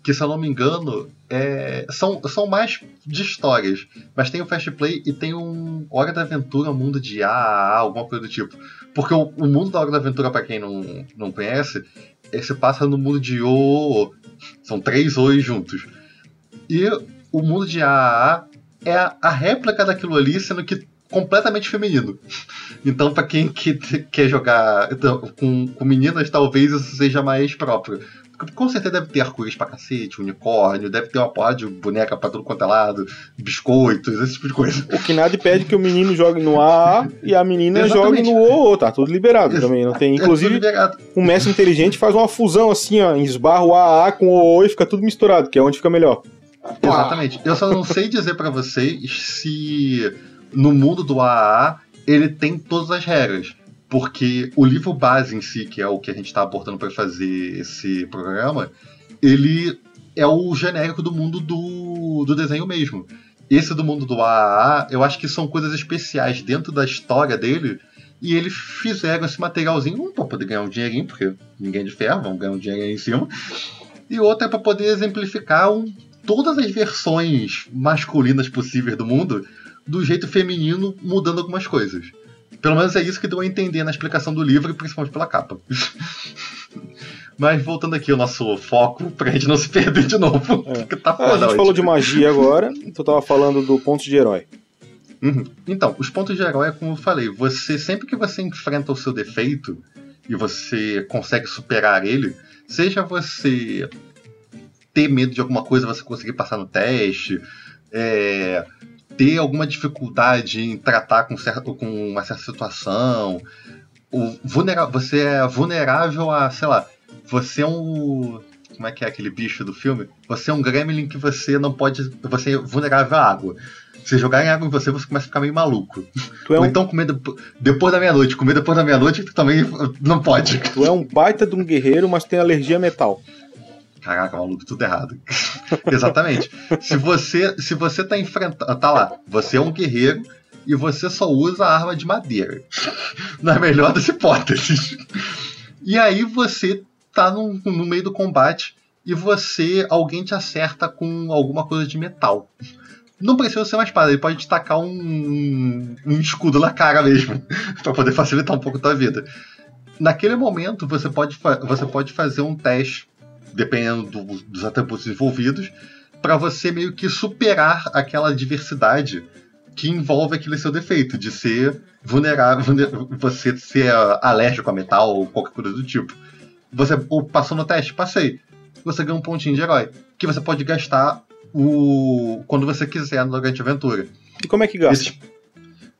que, se eu não me engano, é, são, são mais de histórias. Mas tem o Fast Play e tem um Hora da Aventura Mundo de A, alguma coisa do tipo. Porque o, o mundo da Hora da Aventura, para quem não, não conhece, é, se passa no mundo de O. São três O's juntos. E o mundo de A é a, a réplica daquilo ali, sendo que completamente feminino. Então, para quem que, quer jogar então, com, com meninas, talvez isso seja mais próprio. Com certeza deve ter arco-íris pra cacete, unicórnio, deve ter uma porra de boneca pra tudo quanto é lado, biscoitos, esse tipo de coisa. O que nada impede que o menino jogue no AA e a menina jogue no OO, tá tudo liberado Ex- também. Não tem, É inclusive, liberado. um mestre inteligente faz uma fusão assim, ó, esbarra o AA com o OO e fica tudo misturado, que é onde fica melhor. Exatamente. Eu só não sei dizer pra vocês se no mundo do AAA ele tem todas as regras. Porque o livro base em si, que é o que a gente está abordando para fazer esse programa, ele é o genérico do mundo do, do desenho mesmo. Esse do mundo do AAA, eu acho que são coisas especiais dentro da história dele. E eles fizeram esse materialzinho um, para poder ganhar um dinheirinho, porque ninguém é de ferro, vamos ganhar um dinheirinho em cima. E outra é para poder exemplificar um, todas as versões masculinas possíveis do mundo do jeito feminino, mudando algumas coisas. Pelo menos é isso que deu a entender na explicação do livro e principalmente pela capa. Mas voltando aqui ao nosso foco, pra gente não se perder de novo. É. tá Ah, a gente falou de magia agora, tu tava falando do ponto de herói. Uhum. Então, os pontos de herói é como eu falei, você sempre que você enfrenta o seu defeito e você consegue superar ele, seja você ter medo de alguma coisa, você conseguir passar no teste, é, ter alguma dificuldade em tratar com, certo, com uma certa situação, o vulnera você é vulnerável a, sei lá, você é um. Como é que é aquele bicho do filme? Você é um gremlin que você não pode. Você é vulnerável à água. Se jogarem água em você, você começa a ficar meio maluco. É Ou um, então comer depo- depois da meia-noite. Comer depois da meia-noite tu também não pode. tu é um baita de um guerreiro, mas tem alergia a metal. Caraca, maluco, tudo errado. Exatamente. Se você, se você tá enfrentando. Tá lá, você é um guerreiro e você só usa arma de madeira. Na melhor das hipóteses. E aí você tá no, no meio do combate e você. alguém te acerta com alguma coisa de metal. Não precisa ser uma espada, ele pode te tacar um, um escudo na cara mesmo, pra poder facilitar um pouco a tua vida. Naquele momento, você pode, você pode fazer um teste, dependendo do- dos atributos envolvidos, para você meio que superar aquela diversidade que envolve aquele seu defeito, de ser vulnerável, vulner- você ser alérgico a metal ou qualquer coisa do tipo. Você ou passou no teste? Passei. Você ganha um pontinho de herói, que você pode gastar o quando você quiser durante a aventura. E como é que gasta? Esses-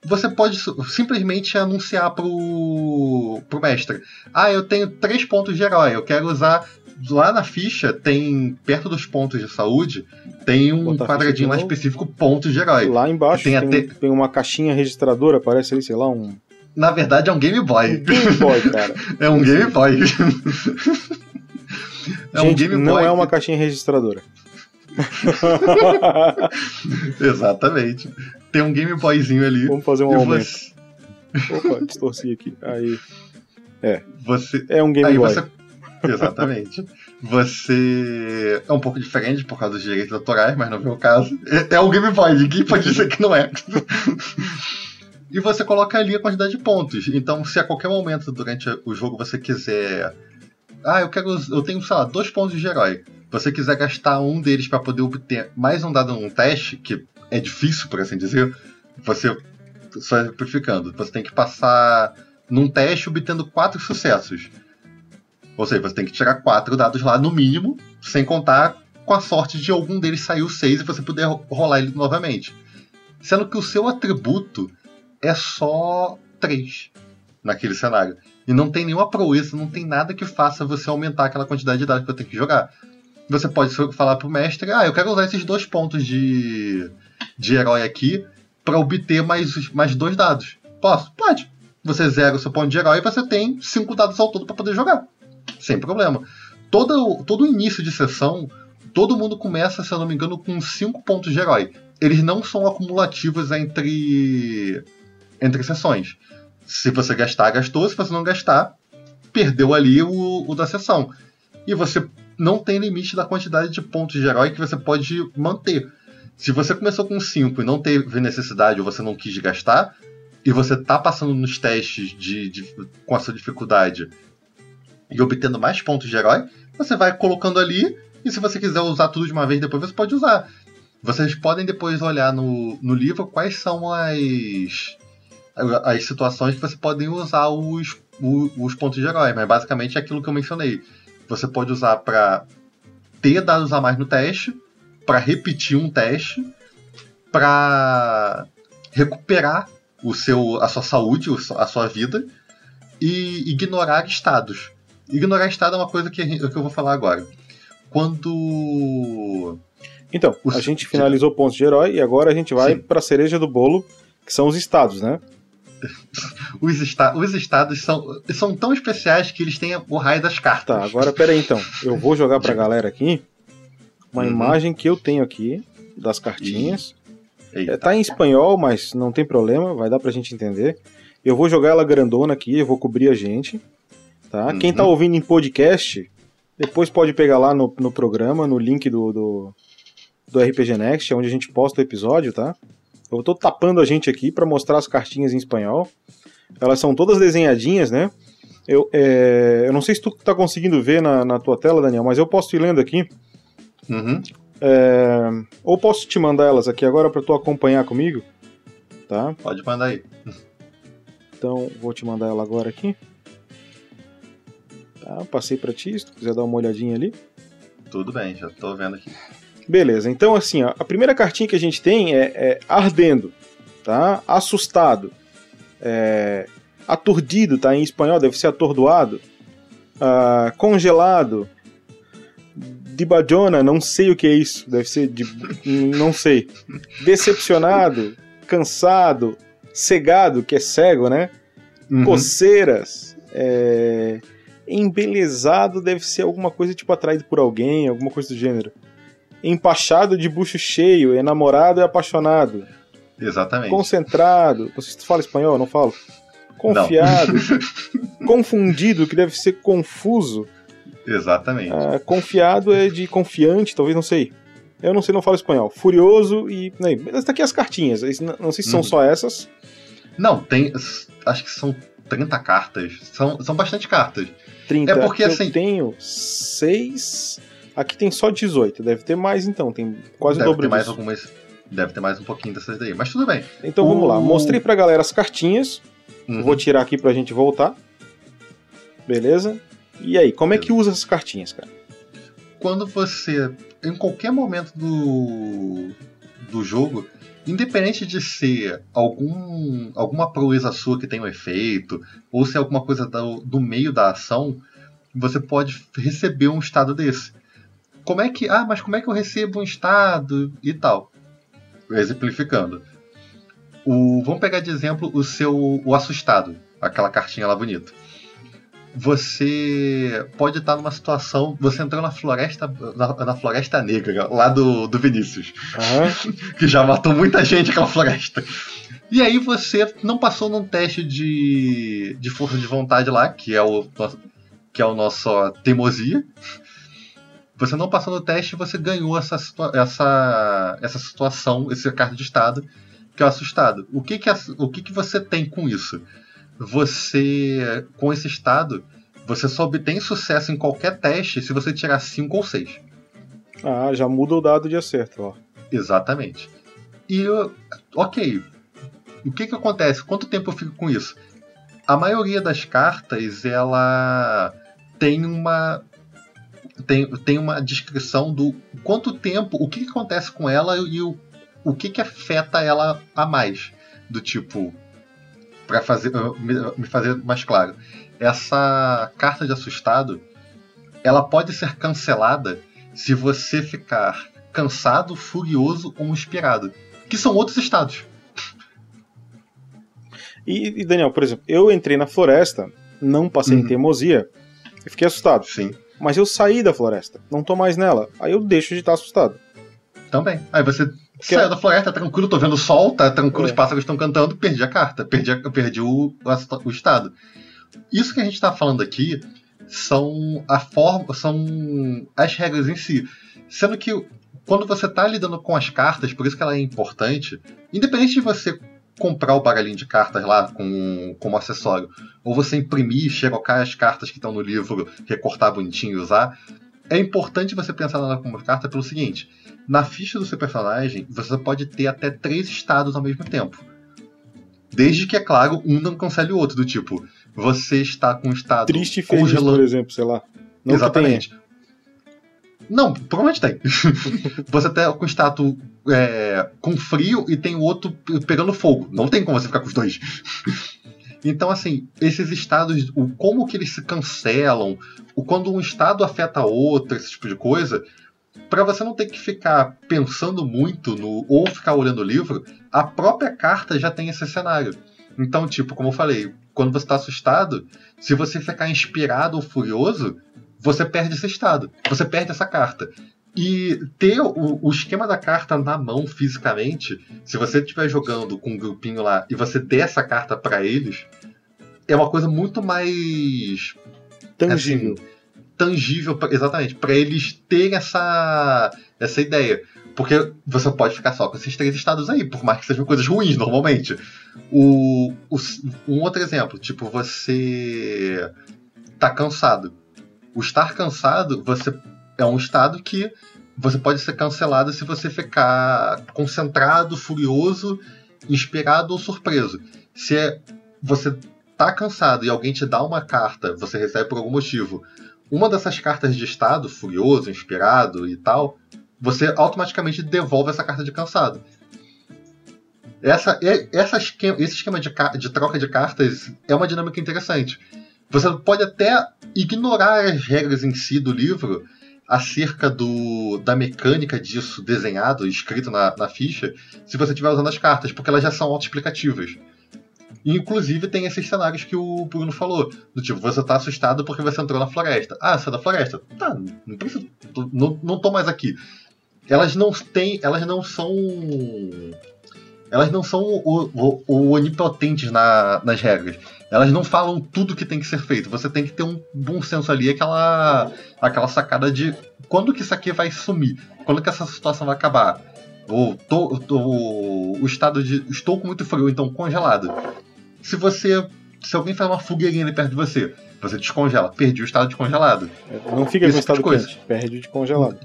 Você pode simplesmente anunciar pro, pro mestre: Ah, eu tenho três pontos de herói, eu quero usar. Lá na ficha tem, perto dos pontos de saúde, tem um Botar quadradinho lá novo. específico pontos de herói. Lá embaixo Tem tem, até- tem uma caixinha registradora, parece ali, sei lá, um, Na verdade é um Game um Boy. Game Boy, cara. É um Game Boy. é um Gente, Game não Boy. é uma caixinha registradora. Exatamente. Tem um Game Boyzinho ali. Vamos fazer um aumento. você, Opa, distorci aqui. Aí. você É um Game Aí Boy. você. Exatamente. Você é um pouco diferente por causa dos direitos autorais, mas não vem o caso. É, é um Game Boy, ninguém pode dizer que não é. e você coloca ali a quantidade de pontos. Então, se a qualquer momento durante o jogo você quiser. Ah, eu quero. Eu tenho, sei lá, dois pontos de herói. Você quiser gastar um deles para poder obter mais um dado num teste, que é difícil, por assim dizer, você. Só simplificando, você tem que passar num teste obtendo quatro sucessos. Ou seja, você tem que tirar quatro dados lá no mínimo, sem contar com a sorte de algum deles sair o 6 e você poder ro- rolar ele novamente. Sendo que o seu atributo é só 3 naquele cenário. E não tem nenhuma proeza, não tem nada que faça você aumentar aquela quantidade de dados que eu tenho que jogar. Você pode falar pro mestre, ah, eu quero usar esses dois pontos de, de herói aqui para obter mais, mais dois dados. Posso? Pode. Você zera o seu ponto de herói e você tem cinco dados ao todo para poder jogar. Sem problema. Todo, todo início de sessão, todo mundo começa, se eu não me engano, com cinco pontos de herói. Eles não são acumulativos entre, entre sessões. Se você gastar, gastou. Se você não gastar, perdeu ali o, o da sessão. E você não tem limite da quantidade de pontos de herói que você pode manter. Se você começou com 5 e não teve necessidade ou você não quis gastar, e você tá passando nos testes de, de- com a sua dificuldade e obtendo mais pontos de herói, você vai colocando ali, e se você quiser usar tudo de uma vez depois, você pode usar. Vocês podem depois olhar no, no livro quais são as, as situações que você podem usar os, o- os pontos de herói, mas basicamente é aquilo que eu mencionei. você pode usar para ter dados a mais no teste, para repetir um teste, para recuperar o seu, a sua saúde, a sua vida e ignorar estados. Ignorar estado é uma coisa que, que eu vou falar agora. Quando. Então, a gente finalizou pontos de herói e agora a gente vai para a cereja do bolo, que são os estados, né? os, esta os estados são, são tão especiais que eles têm o raio das cartas. Tá, agora pera aí então. Eu vou jogar pra galera aqui uma uhum. imagem que eu tenho aqui das cartinhas. É, tá em espanhol, mas não tem problema, vai dar pra gente entender. Eu vou jogar ela grandona aqui, eu vou cobrir a gente. Tá? Uhum. Quem tá ouvindo em podcast, depois pode pegar lá no, no programa, no link do, do, do RPG Next, onde a gente posta o episódio, tá? Eu tô tapando a gente aqui para mostrar as cartinhas em espanhol. Elas são todas desenhadinhas, né? Eu, é, eu não sei se tu tá conseguindo ver na, na tua tela, Daniel, mas eu posso ir lendo aqui. Uhum. É, ou posso te mandar elas aqui agora para tu acompanhar comigo? Tá? Pode mandar aí. Então, vou te mandar ela agora aqui. Tá, passei para ti, se tu quiser dar uma olhadinha ali. Tudo bem, já tô vendo aqui. Beleza, então assim, ó, a primeira cartinha que a gente tem é, é ardendo, tá? Assustado, é, aturdido, tá? Em espanhol deve ser atordoado, ah, congelado, de bajona, não sei o que é isso, deve ser de, não sei, decepcionado, cansado, cegado, que é cego, né? Uhum. Coceiras, é, embelezado deve ser alguma coisa tipo atraído por alguém, alguma coisa do gênero empachado de bucho cheio, enamorado e apaixonado. Exatamente. Concentrado. Você fala espanhol? Não falo. Confiado. confundido, que deve ser confuso. Exatamente. Ah, confiado é de confiante, talvez, não sei. Eu não sei, não falo espanhol. Furioso e. Né, tá aqui as cartinhas. Não sei se são uhum. só essas. Não, tem. Acho que são 30 cartas. São, são bastante cartas. 30. É porque assim. Eu tenho seis Aqui tem só 18, deve ter mais então, tem quase deve o dobro ter mais algumas, Deve ter mais um pouquinho dessas daí, mas tudo bem. Então o... vamos lá, mostrei pra galera as cartinhas, uhum. vou tirar aqui pra gente voltar. Beleza? E aí, como é que usa essas cartinhas, cara? Quando você, em qualquer momento do, do jogo, independente de ser algum, alguma proeza sua que tem um efeito, ou se é alguma coisa do, do meio da ação, você pode receber um estado desse como é que. Ah, mas como é que eu recebo um estado e tal? Exemplificando. O, vamos pegar de exemplo o seu o assustado, aquela cartinha lá bonita. Você pode estar numa situação. Você entrou na floresta. Na, na floresta negra, lá do, do Vinícius. Uhum. que já matou muita gente aquela floresta. E aí você não passou num teste de, de força de vontade lá, que é o que é o nosso teimosia. Você não passou no teste, você ganhou essa, essa, essa situação, esse carta de estado, que é o assustado. O que que, o que que você tem com isso? Você, com esse estado, você só obtém sucesso em qualquer teste se você tirar 5 ou 6. Ah, já muda o dado de acerto, ó. Exatamente. E, ok, o que que acontece? Quanto tempo eu fico com isso? A maioria das cartas, ela tem uma tem, tem uma descrição do quanto tempo, o que, que acontece com ela e o, o que, que afeta ela a mais. Do tipo, para fazer me, me fazer mais claro, essa carta de assustado, ela pode ser cancelada se você ficar cansado, furioso ou inspirado, que são outros estados. E, e Daniel, por exemplo, eu entrei na floresta, não passei uhum. em teimosia, e fiquei assustado. Sim mas eu saí da floresta, não tô mais nela. Aí eu deixo de estar assustado. Também. Aí você saiu da floresta, tranquilo, tô vendo o sol, tá tranquilo, é. os pássaros estão cantando, perdi a carta, perdi, a, perdi o, o estado. Isso que a gente tá falando aqui são a forma, são as regras em si. Sendo que quando você tá lidando com as cartas, por isso que ela é importante, independente de você comprar o baralhinho de cartas lá com, como acessório, ou você imprimir, xerocar as cartas que estão no livro, recortar bonitinho e usar, é importante você pensar nela como carta pelo seguinte: na ficha do seu personagem, você pode ter até três estados ao mesmo tempo. Desde que, é claro, um não cancele o outro, do tipo, você está com um estado Triste e feliz, congelando... por exemplo, sei lá. Não Exatamente. Não, provavelmente tem. você tá com status é, com frio e tem o outro pegando fogo. Não tem como você ficar com os dois. Então, assim, esses estados, o como que eles se cancelam, o quando um estado afeta outro, esse tipo de coisa, para você não ter que ficar pensando muito no ou ficar olhando o livro, a própria carta já tem esse cenário. Então, tipo, como eu falei, quando você está assustado, se você ficar inspirado ou furioso, você perde esse estado, você perde essa carta. E ter o, o, esquema da carta na mão fisicamente, se você estiver jogando com um grupinho lá e você der essa carta para eles, é uma coisa muito mais tangível. Assim, tangível, exatamente, para eles terem essa, essa ideia. Porque você pode ficar só com esses três estados aí, por mais que sejam coisas ruins normalmente. O, o, um outro exemplo, tipo, você tá cansado. O estar cansado, você é um estado que você pode ser cancelado se você ficar concentrado, furioso, inspirado ou surpreso. Se é, você tá cansado e alguém te dá uma carta, você recebe por algum motivo, uma dessas cartas de estado, furioso, inspirado e tal, você automaticamente devolve essa carta de cansado. Essa, essa esquema, esse esquema de, de troca de cartas é uma dinâmica interessante. Você pode até ignorar as regras em si do livro acerca do, da mecânica disso desenhado, escrito na, na ficha, se você estiver usando as cartas, porque elas já são autoexplicativas. Inclusive tem esses cenários que o Bruno falou, do tipo, você tá assustado porque você entrou na floresta. Ah, você é da floresta? Tá, não preciso, não, não tô mais aqui elas não têm, elas não são elas não são o, o, o onipotentes na, nas regras. Elas não falam tudo que tem que ser feito. Você tem que ter um bom senso ali, aquela, aquela sacada de quando que isso aqui vai sumir, quando que essa situação vai acabar. Ou tô, tô, o estado de estou com muito frio, então congelado. Se você, se alguém faz uma fogueirinha ali perto de você, você descongela, perdi o estado de congelado. Não fica com estado tipo quente, perde o de congelado.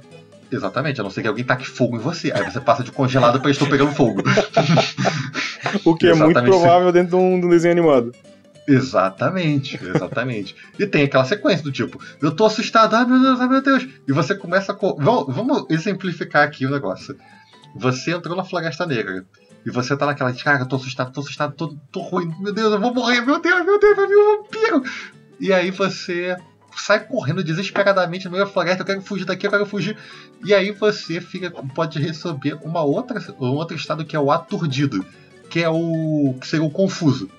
Exatamente, a não ser que alguém taque fogo em você. Aí você passa de congelado para estou pegando fogo. o que é muito provável dentro de um, de um desenho animado. Exatamente, exatamente. e tem aquela sequência do tipo, eu tô assustado, ai meu Deus, ai meu Deus. E você começa a. Vamos, vamos exemplificar aqui o negócio. Você entrou na Floresta Negra. E você tá naquela cara, eu tô assustado, tô assustado, tô, tô ruim, meu Deus, eu vou morrer, meu Deus, meu Deus, vai vir um vampiro. E aí você sai correndo desesperadamente no meio da floresta, eu quero fugir daqui, eu quero fugir. E aí você fica, pode receber uma outra, um outro estado que é o aturdido, que é o que seria o confuso.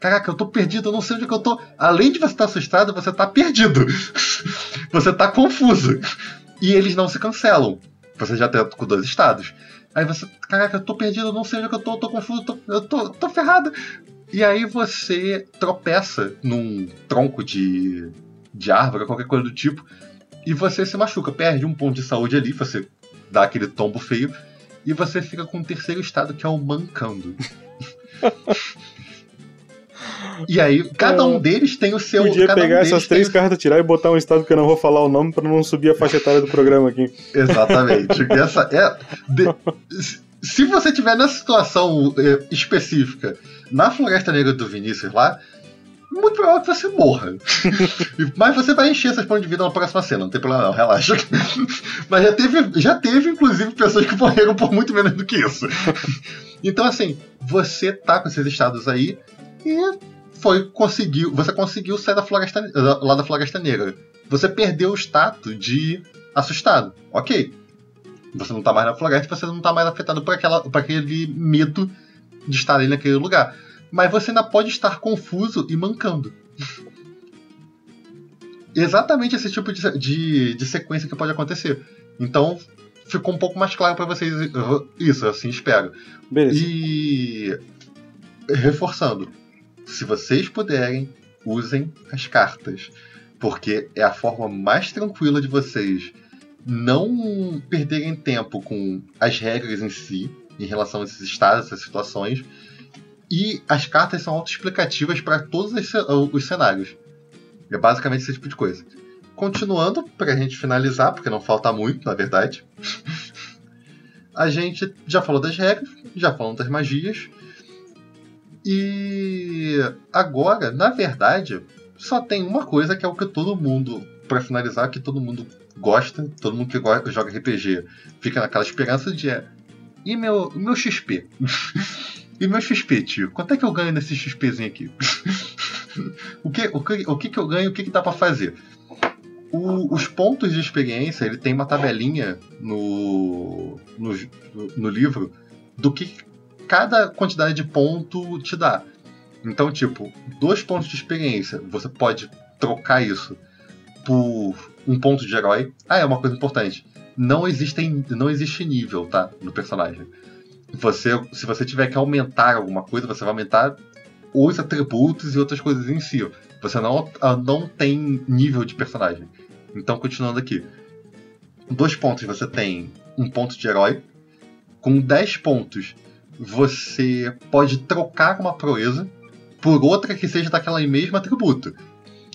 Caraca, eu tô perdido, eu não sei onde é que eu tô. Além de você estar assustado, você tá perdido. você tá confuso. E eles não se cancelam. Você já tem com dois estados. Aí você, caraca, eu tô perdido, eu não sei onde que eu tô, eu tô confuso, eu tô, eu tô, tô ferrado. E aí você tropeça num tronco de de árvore, qualquer coisa do tipo, e você se machuca, perde um ponto de saúde ali, você dá aquele tombo feio, e você fica com o terceiro estado, que é o mancando. E aí, cada um deles tem o seu. Podia pegar um essas três cartas, tirar e botar um estado que eu não vou falar o nome para não subir a faixa etária do programa aqui. Exatamente. Essa é. De... Se você tiver nessa situação é, específica na Floresta Negra do Vinícius lá, muito provável que você morra. Mas você vai encher essas pontos de vida na próxima cena, não tem problema não, relaxa. Mas já teve, já teve, inclusive, pessoas que morreram por muito menos do que isso. Então, assim, você tá com esses estados aí e foi conseguiu, você conseguiu sair da floresta, lá da Floresta Negra. Você perdeu o status de assustado. Ok. Você não tá mais na floresta, você não tá mais afetado por, aquela, por aquele medo de estar ali naquele lugar mas você ainda pode estar confuso e mancando. Exatamente esse tipo de, de, de, sequência que pode acontecer. Então, ficou um pouco mais claro para vocês isso, assim espero. Beleza. E reforçando, se vocês puderem, usem as cartas, porque é a forma mais tranquila de vocês não perderem tempo com as regras em si, em relação a esses estados, essas situações, e as cartas são autoexplicativas para todos os cenários. É basicamente esse tipo de coisa. Continuando, para a gente finalizar, porque não falta muito, na verdade. a gente já falou das regras, já falou das magias. E agora, na verdade, só tem uma coisa que é o que todo mundo para finalizar, que todo mundo gosta, todo mundo que joga RPG fica naquela esperança de é, e meu, meu XP? e meu XP, tio? Quanto é que eu ganho nesse XPzinho aqui? o, que, o, que, o que que eu ganho? O que, que dá para fazer? O- os pontos de experiência, ele tem uma tabelinha no, no, no livro do que cada quantidade de ponto te dá. Então, tipo, dois pontos de experiência, você pode trocar isso por um ponto de herói. Ah, é uma coisa importante. Não, existem, não existe nível, tá? No personagem. Você, se você tiver que aumentar alguma coisa, você vai aumentar os atributos e outras coisas em si. Você não, ah, não tem nível de personagem. Então, continuando aqui. Dois pontos você tem um ponto de herói. Com 10 pontos, você pode trocar uma proeza por outra que seja daquela mesma atributo.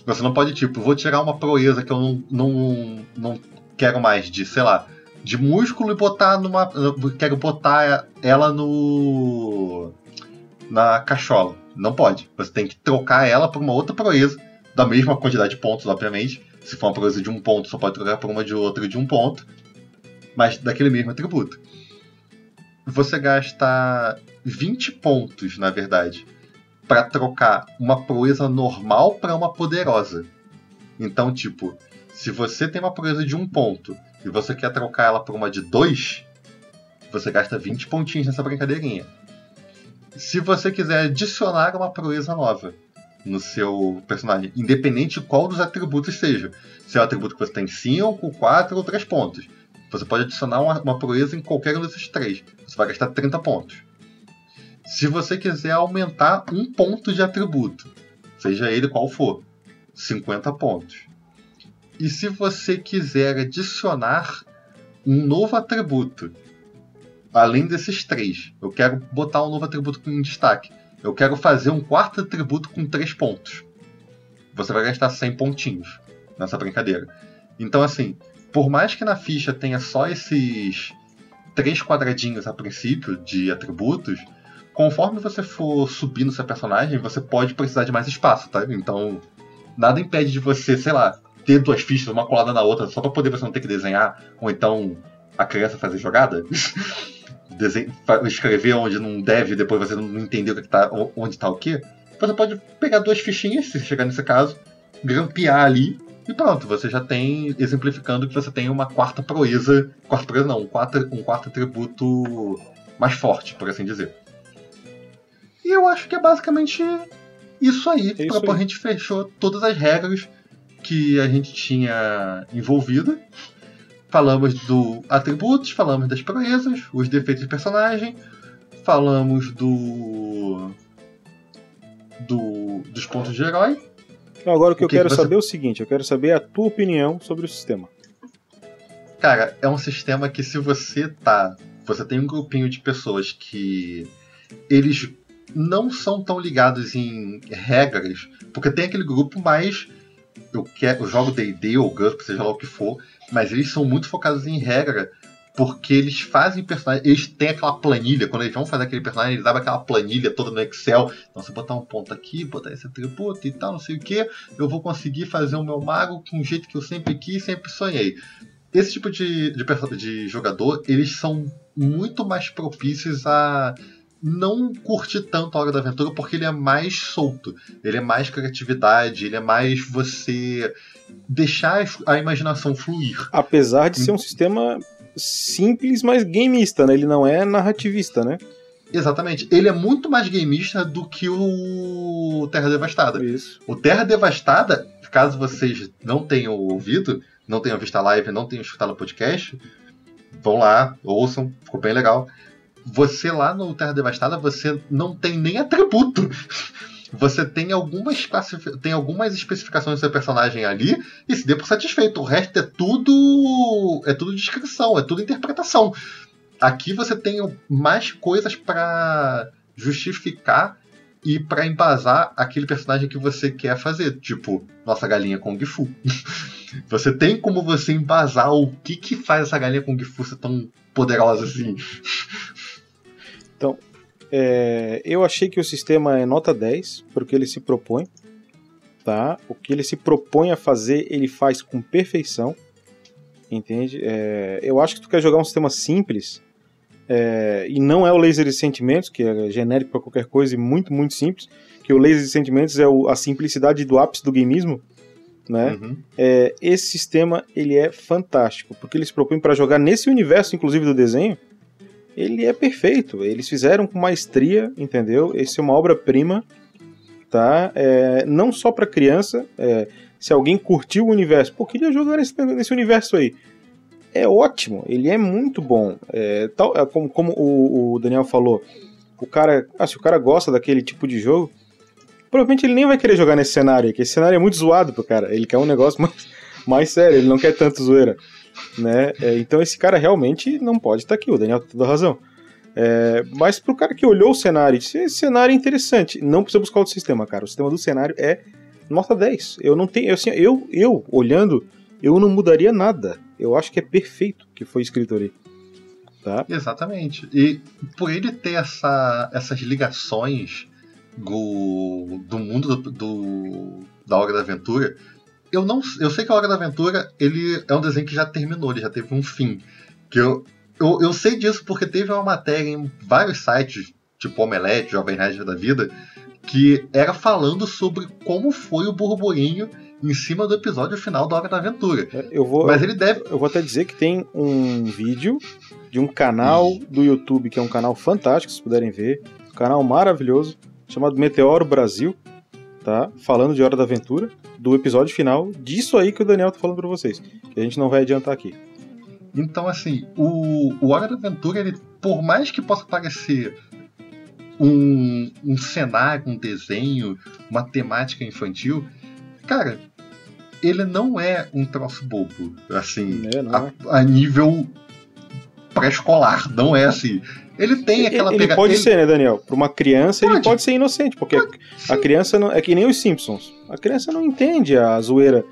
Você não pode, tipo, vou tirar uma proeza que eu não, não, não quero mais de, sei lá, de músculo e botar numa. Quero botar ela no. na cachola. Não pode. Você tem que trocar ela por uma outra proeza, da mesma quantidade de pontos, obviamente. Se for uma proeza de um ponto, só pode trocar por uma de outra de um ponto. Mas daquele mesmo atributo. Você gasta 20 pontos, na verdade, para trocar uma proeza normal para uma poderosa. Então, tipo, se você tem uma proeza de um ponto e você quer trocar ela por uma de dois, você gasta 20 pontinhos nessa brincadeirinha. Se você quiser adicionar uma proeza nova no seu personagem, independente de qual dos atributos seja, se é o atributo que você tem 5, 4 ou 3 pontos, você pode adicionar uma, uma proeza em qualquer um desses três. Você vai gastar 30 pontos. Se você quiser aumentar um ponto de atributo, seja ele qual for, 50 pontos. E se você quiser adicionar um novo atributo, além desses três, eu quero botar um novo atributo com destaque. Eu quero fazer um quarto atributo com 3 pontos. Você vai gastar 100 pontinhos nessa brincadeira. Então, assim, por mais que na ficha tenha só esses três quadradinhos a princípio de atributos, conforme você for subindo seu personagem, você pode precisar de mais espaço, tá? Então, nada impede de você, sei lá, ter duas fichas, uma colada na outra, só pra poder você não ter que desenhar, ou então a criança fazer jogada. Escrever onde não deve, depois você não entender o que tá, onde tá o quê. Você pode pegar duas fichinhas, se chegar nesse caso, grampear ali, e pronto, você já tem, exemplificando que você tem uma quarta proeza, quarta proeza não, um quarto, um quarto atributo mais forte, por assim dizer. E eu acho que é basicamente isso aí. É isso aí. A gente fechou todas as regras que a gente tinha envolvido. Falamos do atributos, falamos das proezas, os defeitos de personagem, falamos do. do dos pontos de herói. Agora o que O eu que quero que você- saber é o seguinte: eu quero saber a tua opinião sobre o sistema. Cara, é um sistema que se você tá. Você tem um grupinho de pessoas que eles não são tão ligados em regras, porque tem aquele grupo mais. Eu, quero, eu jogo DD ou GURP, seja lá o que for, mas eles são muito focados em regra, porque eles fazem personagens. Eles têm aquela planilha, quando eles vão fazer aquele personagem, eles abrem aquela planilha toda no Excel. Então, se eu botar um ponto aqui, botar esse atributo e tal, não sei o que, eu vou conseguir fazer o meu mago com o jeito que eu sempre quis, sempre sonhei esse tipo de, de, de jogador, eles são muito mais propícios a não curtir tanto a hora da aventura porque ele é mais solto, ele é mais criatividade, ele é mais você deixar a imaginação fluir. Apesar de ser um sistema simples, mas gameista, né? Ele não é narrativista, né? Exatamente. Ele é muito mais gameista do que o Terra Devastada. Isso. O Terra Devastada, caso vocês não tenham ouvido, não tenham visto a live, não tenham escutado o podcast, vão lá, ouçam, ficou bem legal. Você lá no Terra Devastada, você não tem nem atributo. Você tem algumas, tem algumas especificações do seu personagem ali e se dê por satisfeito. O resto é tudo. é tudo descrição, é tudo interpretação. Aqui você tem mais coisas para justificar e para embasar aquele personagem que você quer fazer, tipo nossa galinha Kung Fu. você tem como você embasar o que que faz essa galinha Kung Fu ser tão poderosa assim. É, eu achei que o sistema é nota 10, porque ele se propõe. tá? O que ele se propõe a fazer, ele faz com perfeição, entende? É, eu acho que tu quer jogar um sistema simples, é, e não é o Laser de Sentimentos, que é genérico para qualquer coisa e muito, muito simples, que o Laser de Sentimentos é o, a simplicidade do ápice do gameismo, né? Uhum. É, esse sistema ele é fantástico, porque eles propõem para jogar nesse universo, inclusive do desenho, ele é perfeito. Eles fizeram com maestria, entendeu? Esse é uma obra-prima, tá? É, não só para criança. é, se alguém curtiu o universo, pô, queria jogar nesse, nesse universo aí. É ótimo, ele é muito bom. É, tal, é como, como o, o Daniel falou, o cara, ah, se o cara gosta daquele tipo de jogo, provavelmente ele nem vai querer jogar nesse cenário, porque esse cenário é muito zoado pro cara. Ele quer um negócio mais, mais sério, ele não quer tanto zoeira. Né? É, então esse cara realmente não pode estar aqui, o Daniel tem toda razão. É, mas pro cara que olhou o cenário e disse, esse cenário é interessante, não precisa buscar outro sistema, cara. O sistema do cenário é nota 10. Eu não tenho, assim, eu, eu olhando, eu não mudaria nada. Eu acho que é perfeito que foi escrito ali. Tá? Exatamente. E por ele ter essa, essas ligações do, do mundo do, do- da Hora da Aventura, eu não eu sei que a Hora da Aventura ele é um desenho que já terminou, ele já teve um fim. Que eu, eu, eu sei disso porque teve uma matéria em vários sites, tipo Omelete, Jovem Nerd da Vida, que era falando sobre como foi o burburinho em cima do episódio final da Hora da Aventura. Eu vou, Mas ele deve. eu vou até dizer que tem um vídeo de um canal do YouTube, que é um canal fantástico, se puderem ver. Um canal maravilhoso, chamado Meteoro Brasil, tá? Falando de Hora da Aventura, do episódio final, disso aí que o Daniel tá falando pra vocês. Que a gente não vai adiantar aqui. Então, assim, o, o Hora da Aventura, ele, por mais que possa parecer um, um cenário, um desenho, uma temática infantil, cara, ele não é um troço bobo, assim, É, é? a nível pré-escolar, não é assim. Ele tem aquela ele pega- pode ele- ser, né, Daniel? Pra uma criança, ele Pode. pode ser inocente, porque a Sim. criança não, é que nem os Simpsons. A criança não entende a zoeira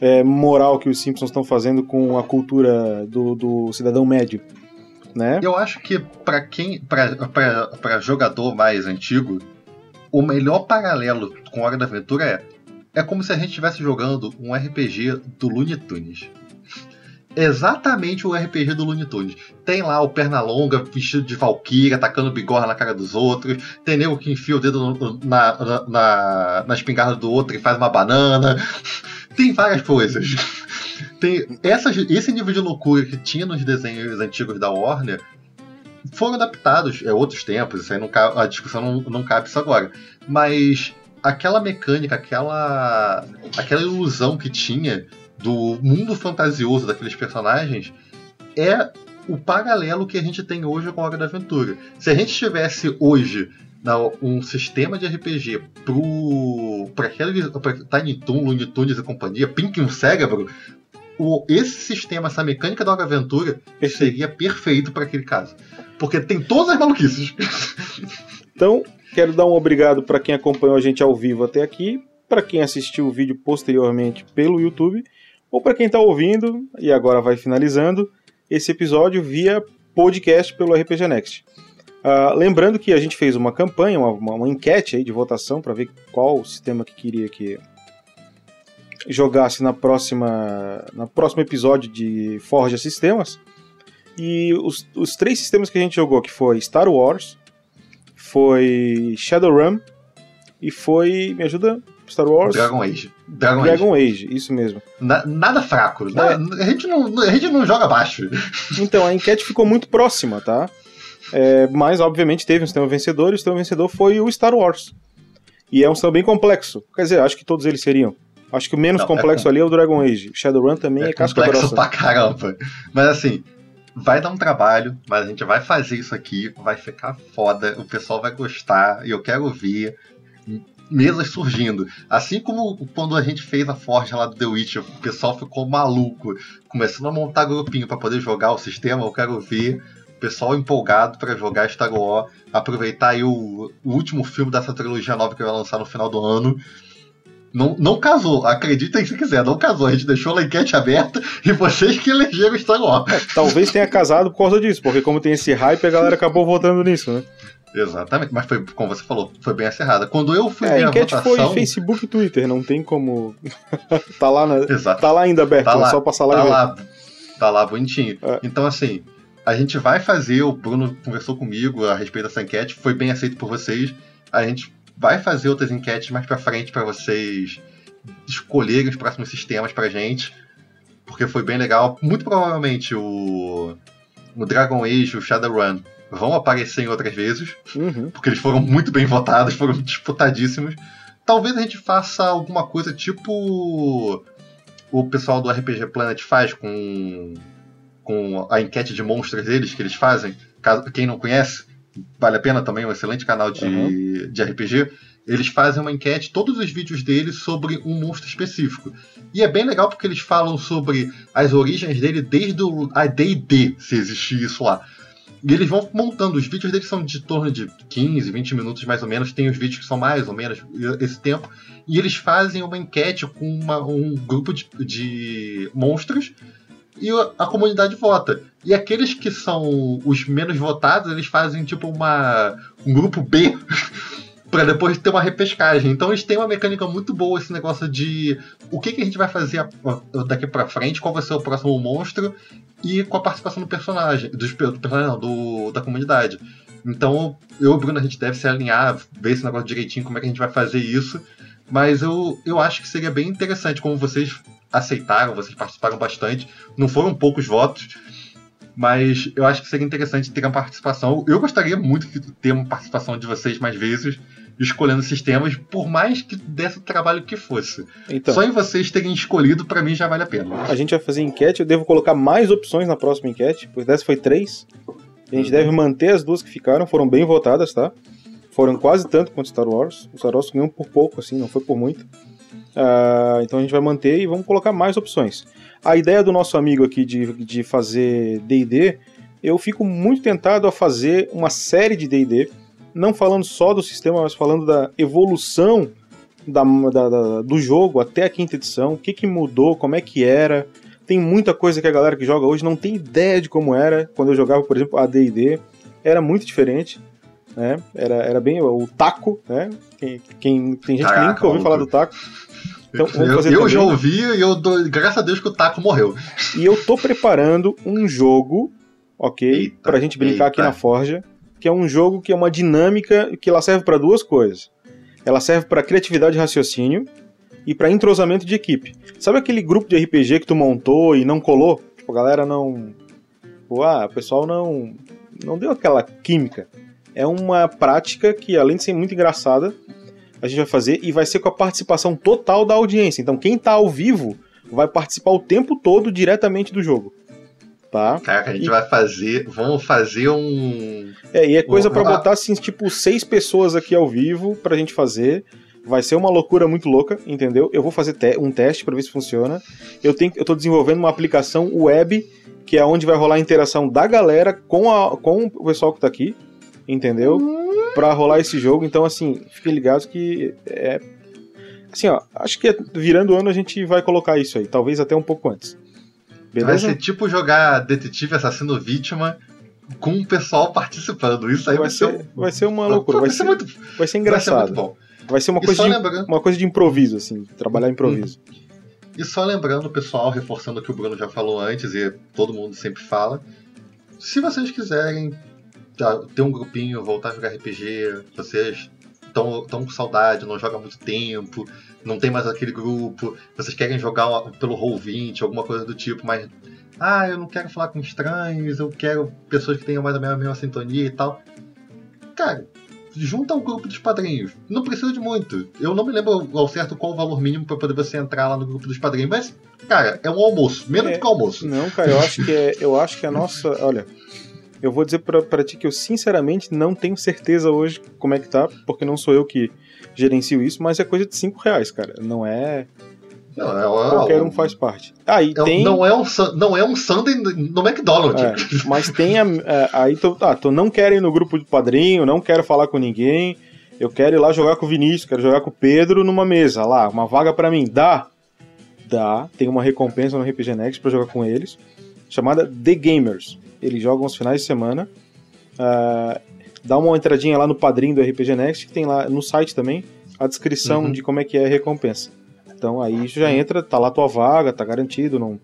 é, moral que os Simpsons estão fazendo com a cultura do, do cidadão médio, né? Eu acho que pra quem, pra jogador mais antigo, o melhor paralelo com Hora da Aventura é é como se a gente estivesse jogando um RPG do Looney Tunes. Exatamente o RPG do Looney Tunes. Tem lá o Pernalonga vestido de Valkyria, atacando bigorna na cara dos outros. Tem nego que enfia o dedo no- na, na, na, espingarda do outro e faz uma banana. Tem várias coisas. Tem essas, esse nível de loucura que tinha nos desenhos antigos da Warner foram adaptados, é outros tempos, isso aí não a discussão não, não cabe isso agora. Mas aquela mecânica, aquela, aquela ilusão que tinha do mundo fantasioso daqueles personagens é o paralelo que a gente tem hoje com a Hora da Aventura. Se a gente tivesse hoje um sistema de RPG para aquele pra Tiny Toon, Looney Tunes e companhia, Pink um cérebro, o, esse sistema, essa mecânica da Hora da Aventura seria perfeito para aquele caso. Porque tem todas as maluquices. Então, quero dar um obrigado para quem acompanhou a gente ao vivo até aqui, para quem assistiu o vídeo posteriormente pelo YouTube, ou para quem está ouvindo e agora vai finalizando esse episódio via podcast pelo RPG Next. Ah, lembrando que a gente fez uma campanha, uma, uma- enquete aí de votação para ver qual sistema que queria que jogasse na próxima, no próximo episódio de Forja Sistemas. E os, os três sistemas que a gente jogou, que foi Star Wars, foi Shadowrun e foi. Me ajuda? Star Wars? Dragon Age. Dragon, Age. Dragon Age, isso mesmo. Na- nada fraco. Na- a, gente não, a gente não joga baixo. Então, a enquete ficou muito próxima, tá? É, mas, obviamente, teve um sistema vencedor e o sistema vencedor foi o Star Wars. E é um sistema bem complexo. Quer dizer, acho que todos eles seriam. Acho que o menos Não, é complexo com- ali é o Dragon Age. Shadowrun também é, É casca complexo grossa. pra caramba. Mas assim, vai dar um trabalho, mas a gente vai fazer isso aqui, vai ficar foda, o pessoal vai gostar, e eu quero ver mesas surgindo. Assim como quando a gente fez a Forja lá do The Witcher, o pessoal ficou maluco, começando a montar grupinho pra poder jogar o sistema, eu quero ver o pessoal empolgado pra jogar Star Wars, aproveitar aí o, o último filme dessa trilogia nova que vai lançar no final do ano. Não, não casou, acreditem se quiser, não casou. A gente deixou a enquete aberta e vocês que elegeram Star Wars. Talvez tenha casado por causa disso, porque como tem esse hype, a galera acabou votando nisso, né? Exatamente, mas foi, como você falou, foi bem acerrada. Quando eu fui É, a enquete votação... foi Facebook e Twitter, não tem como. tá, lá na- Exato. tá lá ainda aberto, Tá é lá, só passar lá tá e ver. lá, tá lá bonitinho. É. Então, assim, a gente vai fazer, o Bruno conversou comigo a respeito dessa enquete, foi bem aceito por vocês. A gente vai fazer outras enquetes mais pra frente pra vocês escolherem os próximos sistemas pra gente, porque foi bem legal. Muito provavelmente o, o Dragon Age o Shadowrun vão aparecer em outras vezes Uhum. porque eles foram muito bem votados, foram disputadíssimos. Talvez a gente faça alguma coisa tipo o pessoal do RPG Planet faz com, com a enquete de monstros deles que eles fazem. Caso, quem não conhece, vale a pena também, é um excelente canal de, Uhum. de RPG. Eles fazem uma enquete, todos os vídeos deles, sobre um monstro específico. E é bem legal porque eles falam sobre as origens dele desde o a D&D, se existir isso lá. E eles vão montando. Os vídeos deles são de torno de 15, 20 minutos mais ou menos. Tem os vídeos que são mais ou menos esse tempo. E eles fazem uma enquete com uma- um grupo de, de monstros e a, comunidade vota. E aqueles que são os menos votados, eles fazem tipo uma, um grupo B para depois ter uma repescagem. Então eles têm uma mecânica muito boa esse negócio de o que, que a gente vai fazer daqui pra frente, qual vai ser o próximo monstro e com a participação do personagem, dos, do personagem não, do, da comunidade. Então, eu e o Bruno, a gente deve se alinhar, ver esse negócio direitinho, como é que a gente vai fazer isso. Mas eu, eu acho que seria bem interessante, como vocês aceitaram, vocês participaram bastante. Não foram poucos votos, mas eu acho que seria interessante ter uma participação. Eu gostaria muito de ter uma participação de vocês mais vezes, escolhendo sistemas, por mais que desse o trabalho que fosse. Então, Só em vocês terem escolhido, pra mim já vale a pena. a gente vai fazer enquete. Eu devo colocar mais opções na próxima enquete, pois dessa foi três. A gente Uhum. deve manter as duas que ficaram, foram bem votadas, tá? Foram quase tanto quanto Star Wars. O Star Wars ganhou por pouco, assim, não foi por muito. Ah, então a gente vai manter e vamos colocar mais opções. A ideia do nosso amigo aqui de, de fazer DD, eu fico muito tentado a fazer uma série de DD, não falando só do sistema, mas falando da evolução da, da- da- do jogo até a quinta edição, o que, que mudou, como é que era. Tem muita coisa que a galera que joga hoje não tem ideia de como era. Quando eu jogava, por exemplo, a D&D, era muito diferente. Né? Era, era bem o taco, né? Quem, quem- tem gente que Caraca, nunca ouviu falar do taco. Então, vamos eu eu já ouvi e eu dou, graças a Deus que o Taco morreu. E eu tô preparando um jogo, ok? Eita, pra gente brincar aqui eita. na Forja, que é um jogo que é uma dinâmica que ela serve pra duas coisas. Ela serve pra criatividade e raciocínio e pra entrosamento de equipe. Sabe aquele grupo de RPG que tu montou e não colou? Tipo, a galera não. Pô, ah, o pessoal não. Não deu aquela química. É uma prática que, além de ser muito engraçada, a gente vai fazer e vai ser com a participação total da audiência. Então, quem tá ao vivo vai participar o tempo todo diretamente do jogo. Tá? Caraca, a gente E- vai fazer. Vamos fazer um. É, e é coisa pra Ah. botar assim, tipo, seis pessoas aqui ao vivo pra gente fazer. Vai ser uma loucura muito louca, entendeu? Eu vou fazer te- um teste pra ver se funciona. Eu, tenho, eu tô desenvolvendo uma aplicação web, que é onde vai rolar a interação da galera com, a, com o pessoal que tá aqui, entendeu? Pra rolar esse jogo. Então, assim, fiquem ligados que é. Assim, ó, acho que virando o ano a gente vai colocar isso aí, talvez até um pouco antes. Vai Beleza? ser tipo jogar detetive assassino vítima com o pessoal participando. Isso aí Vai vai, ser. ser, vai ser uma loucura, vai ser, muito, vai ser vai ser engraçado. muito bom. Vai ser uma E coisa de lembrando, uma coisa de improviso, assim, trabalhar improviso. e só lembrando, pessoal, reforçando o que o Bruno já falou antes e todo mundo sempre fala. Se vocês quiserem tá, ter um grupinho, voltar a jogar RPG, vocês estão com saudade, não joga há muito tempo, não tem mais aquele grupo, vocês querem jogar uma- pelo Roll20, alguma coisa do tipo, mas. Ah, eu não quero falar com estranhos, eu quero pessoas que tenham mais ou menos a mesma sintonia e tal. Cara, junta um grupo dos padrinhos. Não precisa de muito. Eu não me lembro ao certo qual o valor mínimo para poder você entrar lá no grupo dos padrinhos, mas, cara, é um almoço. Menos É. do que um almoço. Não, cara, eu acho que é, eu acho que a nossa, olha, eu vou dizer pra, pra ti que eu sinceramente não tenho certeza hoje como é que tá, porque não sou eu que gerencio isso, mas é coisa de 5 reais, cara. Não é. Não, é, Qualquer um faz parte. Ah, e é- tem. não, é um, não é um Sunday no McDonald's. É, mas tem a, a- aí tu, ah, tu não quer ir no grupo de padrinho, não quero falar com ninguém, eu quero ir lá jogar com o Vinícius, quero jogar com o Pedro numa mesa, lá, uma vaga pra mim, dá? Dá, tem uma recompensa no RPG Next pra jogar com eles, chamada The Gamers. Eles jogam aos finais de semana. Ah, dá uma entradinha lá no padrinho do RPG Next, que tem lá no site também a descrição Uhum. de como é que é a recompensa. Então aí já entra, tá lá tua vaga, tá garantido, não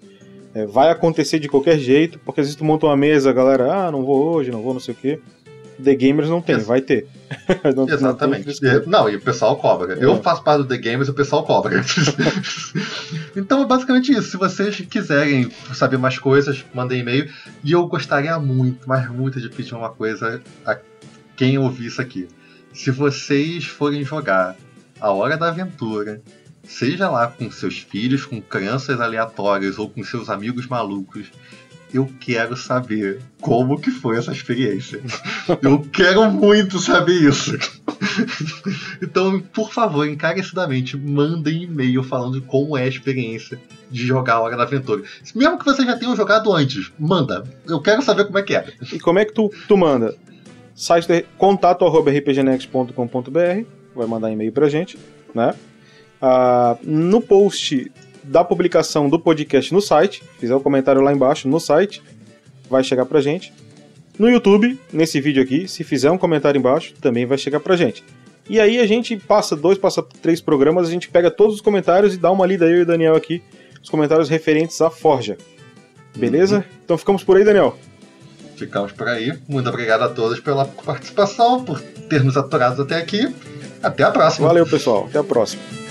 é, vai acontecer de qualquer jeito, porque às vezes tu monta uma mesa, a galera, ah, não vou hoje, não vou, não sei o quê. The Gamers não tem, Ex- vai ter. Não- não tem Exatamente. frescura. E- Não, e o pessoal cobra. É. Eu faço parte do The Gamers e o pessoal cobra. então é basicamente isso. Se vocês quiserem saber mais coisas, mandem e-mail. E eu gostaria muito, mas muito de pedir uma coisa a quem ouvir isso aqui. Se vocês forem jogar a Hora da Aventura, seja lá com seus filhos, com crianças aleatórias ou com seus amigos malucos, eu quero saber como que foi essa experiência. Eu quero muito saber isso. Então, por favor, encarecidamente, mandem e-mail falando como é a experiência de jogar a Hora da Aventura. Mesmo que vocês já tenham jogado antes, manda. Eu quero saber como é que é. E como é que tu, tu manda? Site de, contato rpgnext.com.br, vai mandar e-mail pra gente, né? Ah, no post da publicação do podcast no site, fizer o comentário lá embaixo no site, vai chegar pra gente. No YouTube, nesse vídeo aqui, se fizer um comentário embaixo, também vai chegar pra gente. E aí a gente passa dois, passa três programas, a gente pega todos os comentários e dá uma lida eu e o Daniel aqui, os comentários referentes à Forja. Beleza? Então ficamos por aí, Daniel. Ficamos por aí. Muito obrigado a todos pela participação, por ter nos aturado até aqui. Até a próxima. Valeu, pessoal. Até a próxima.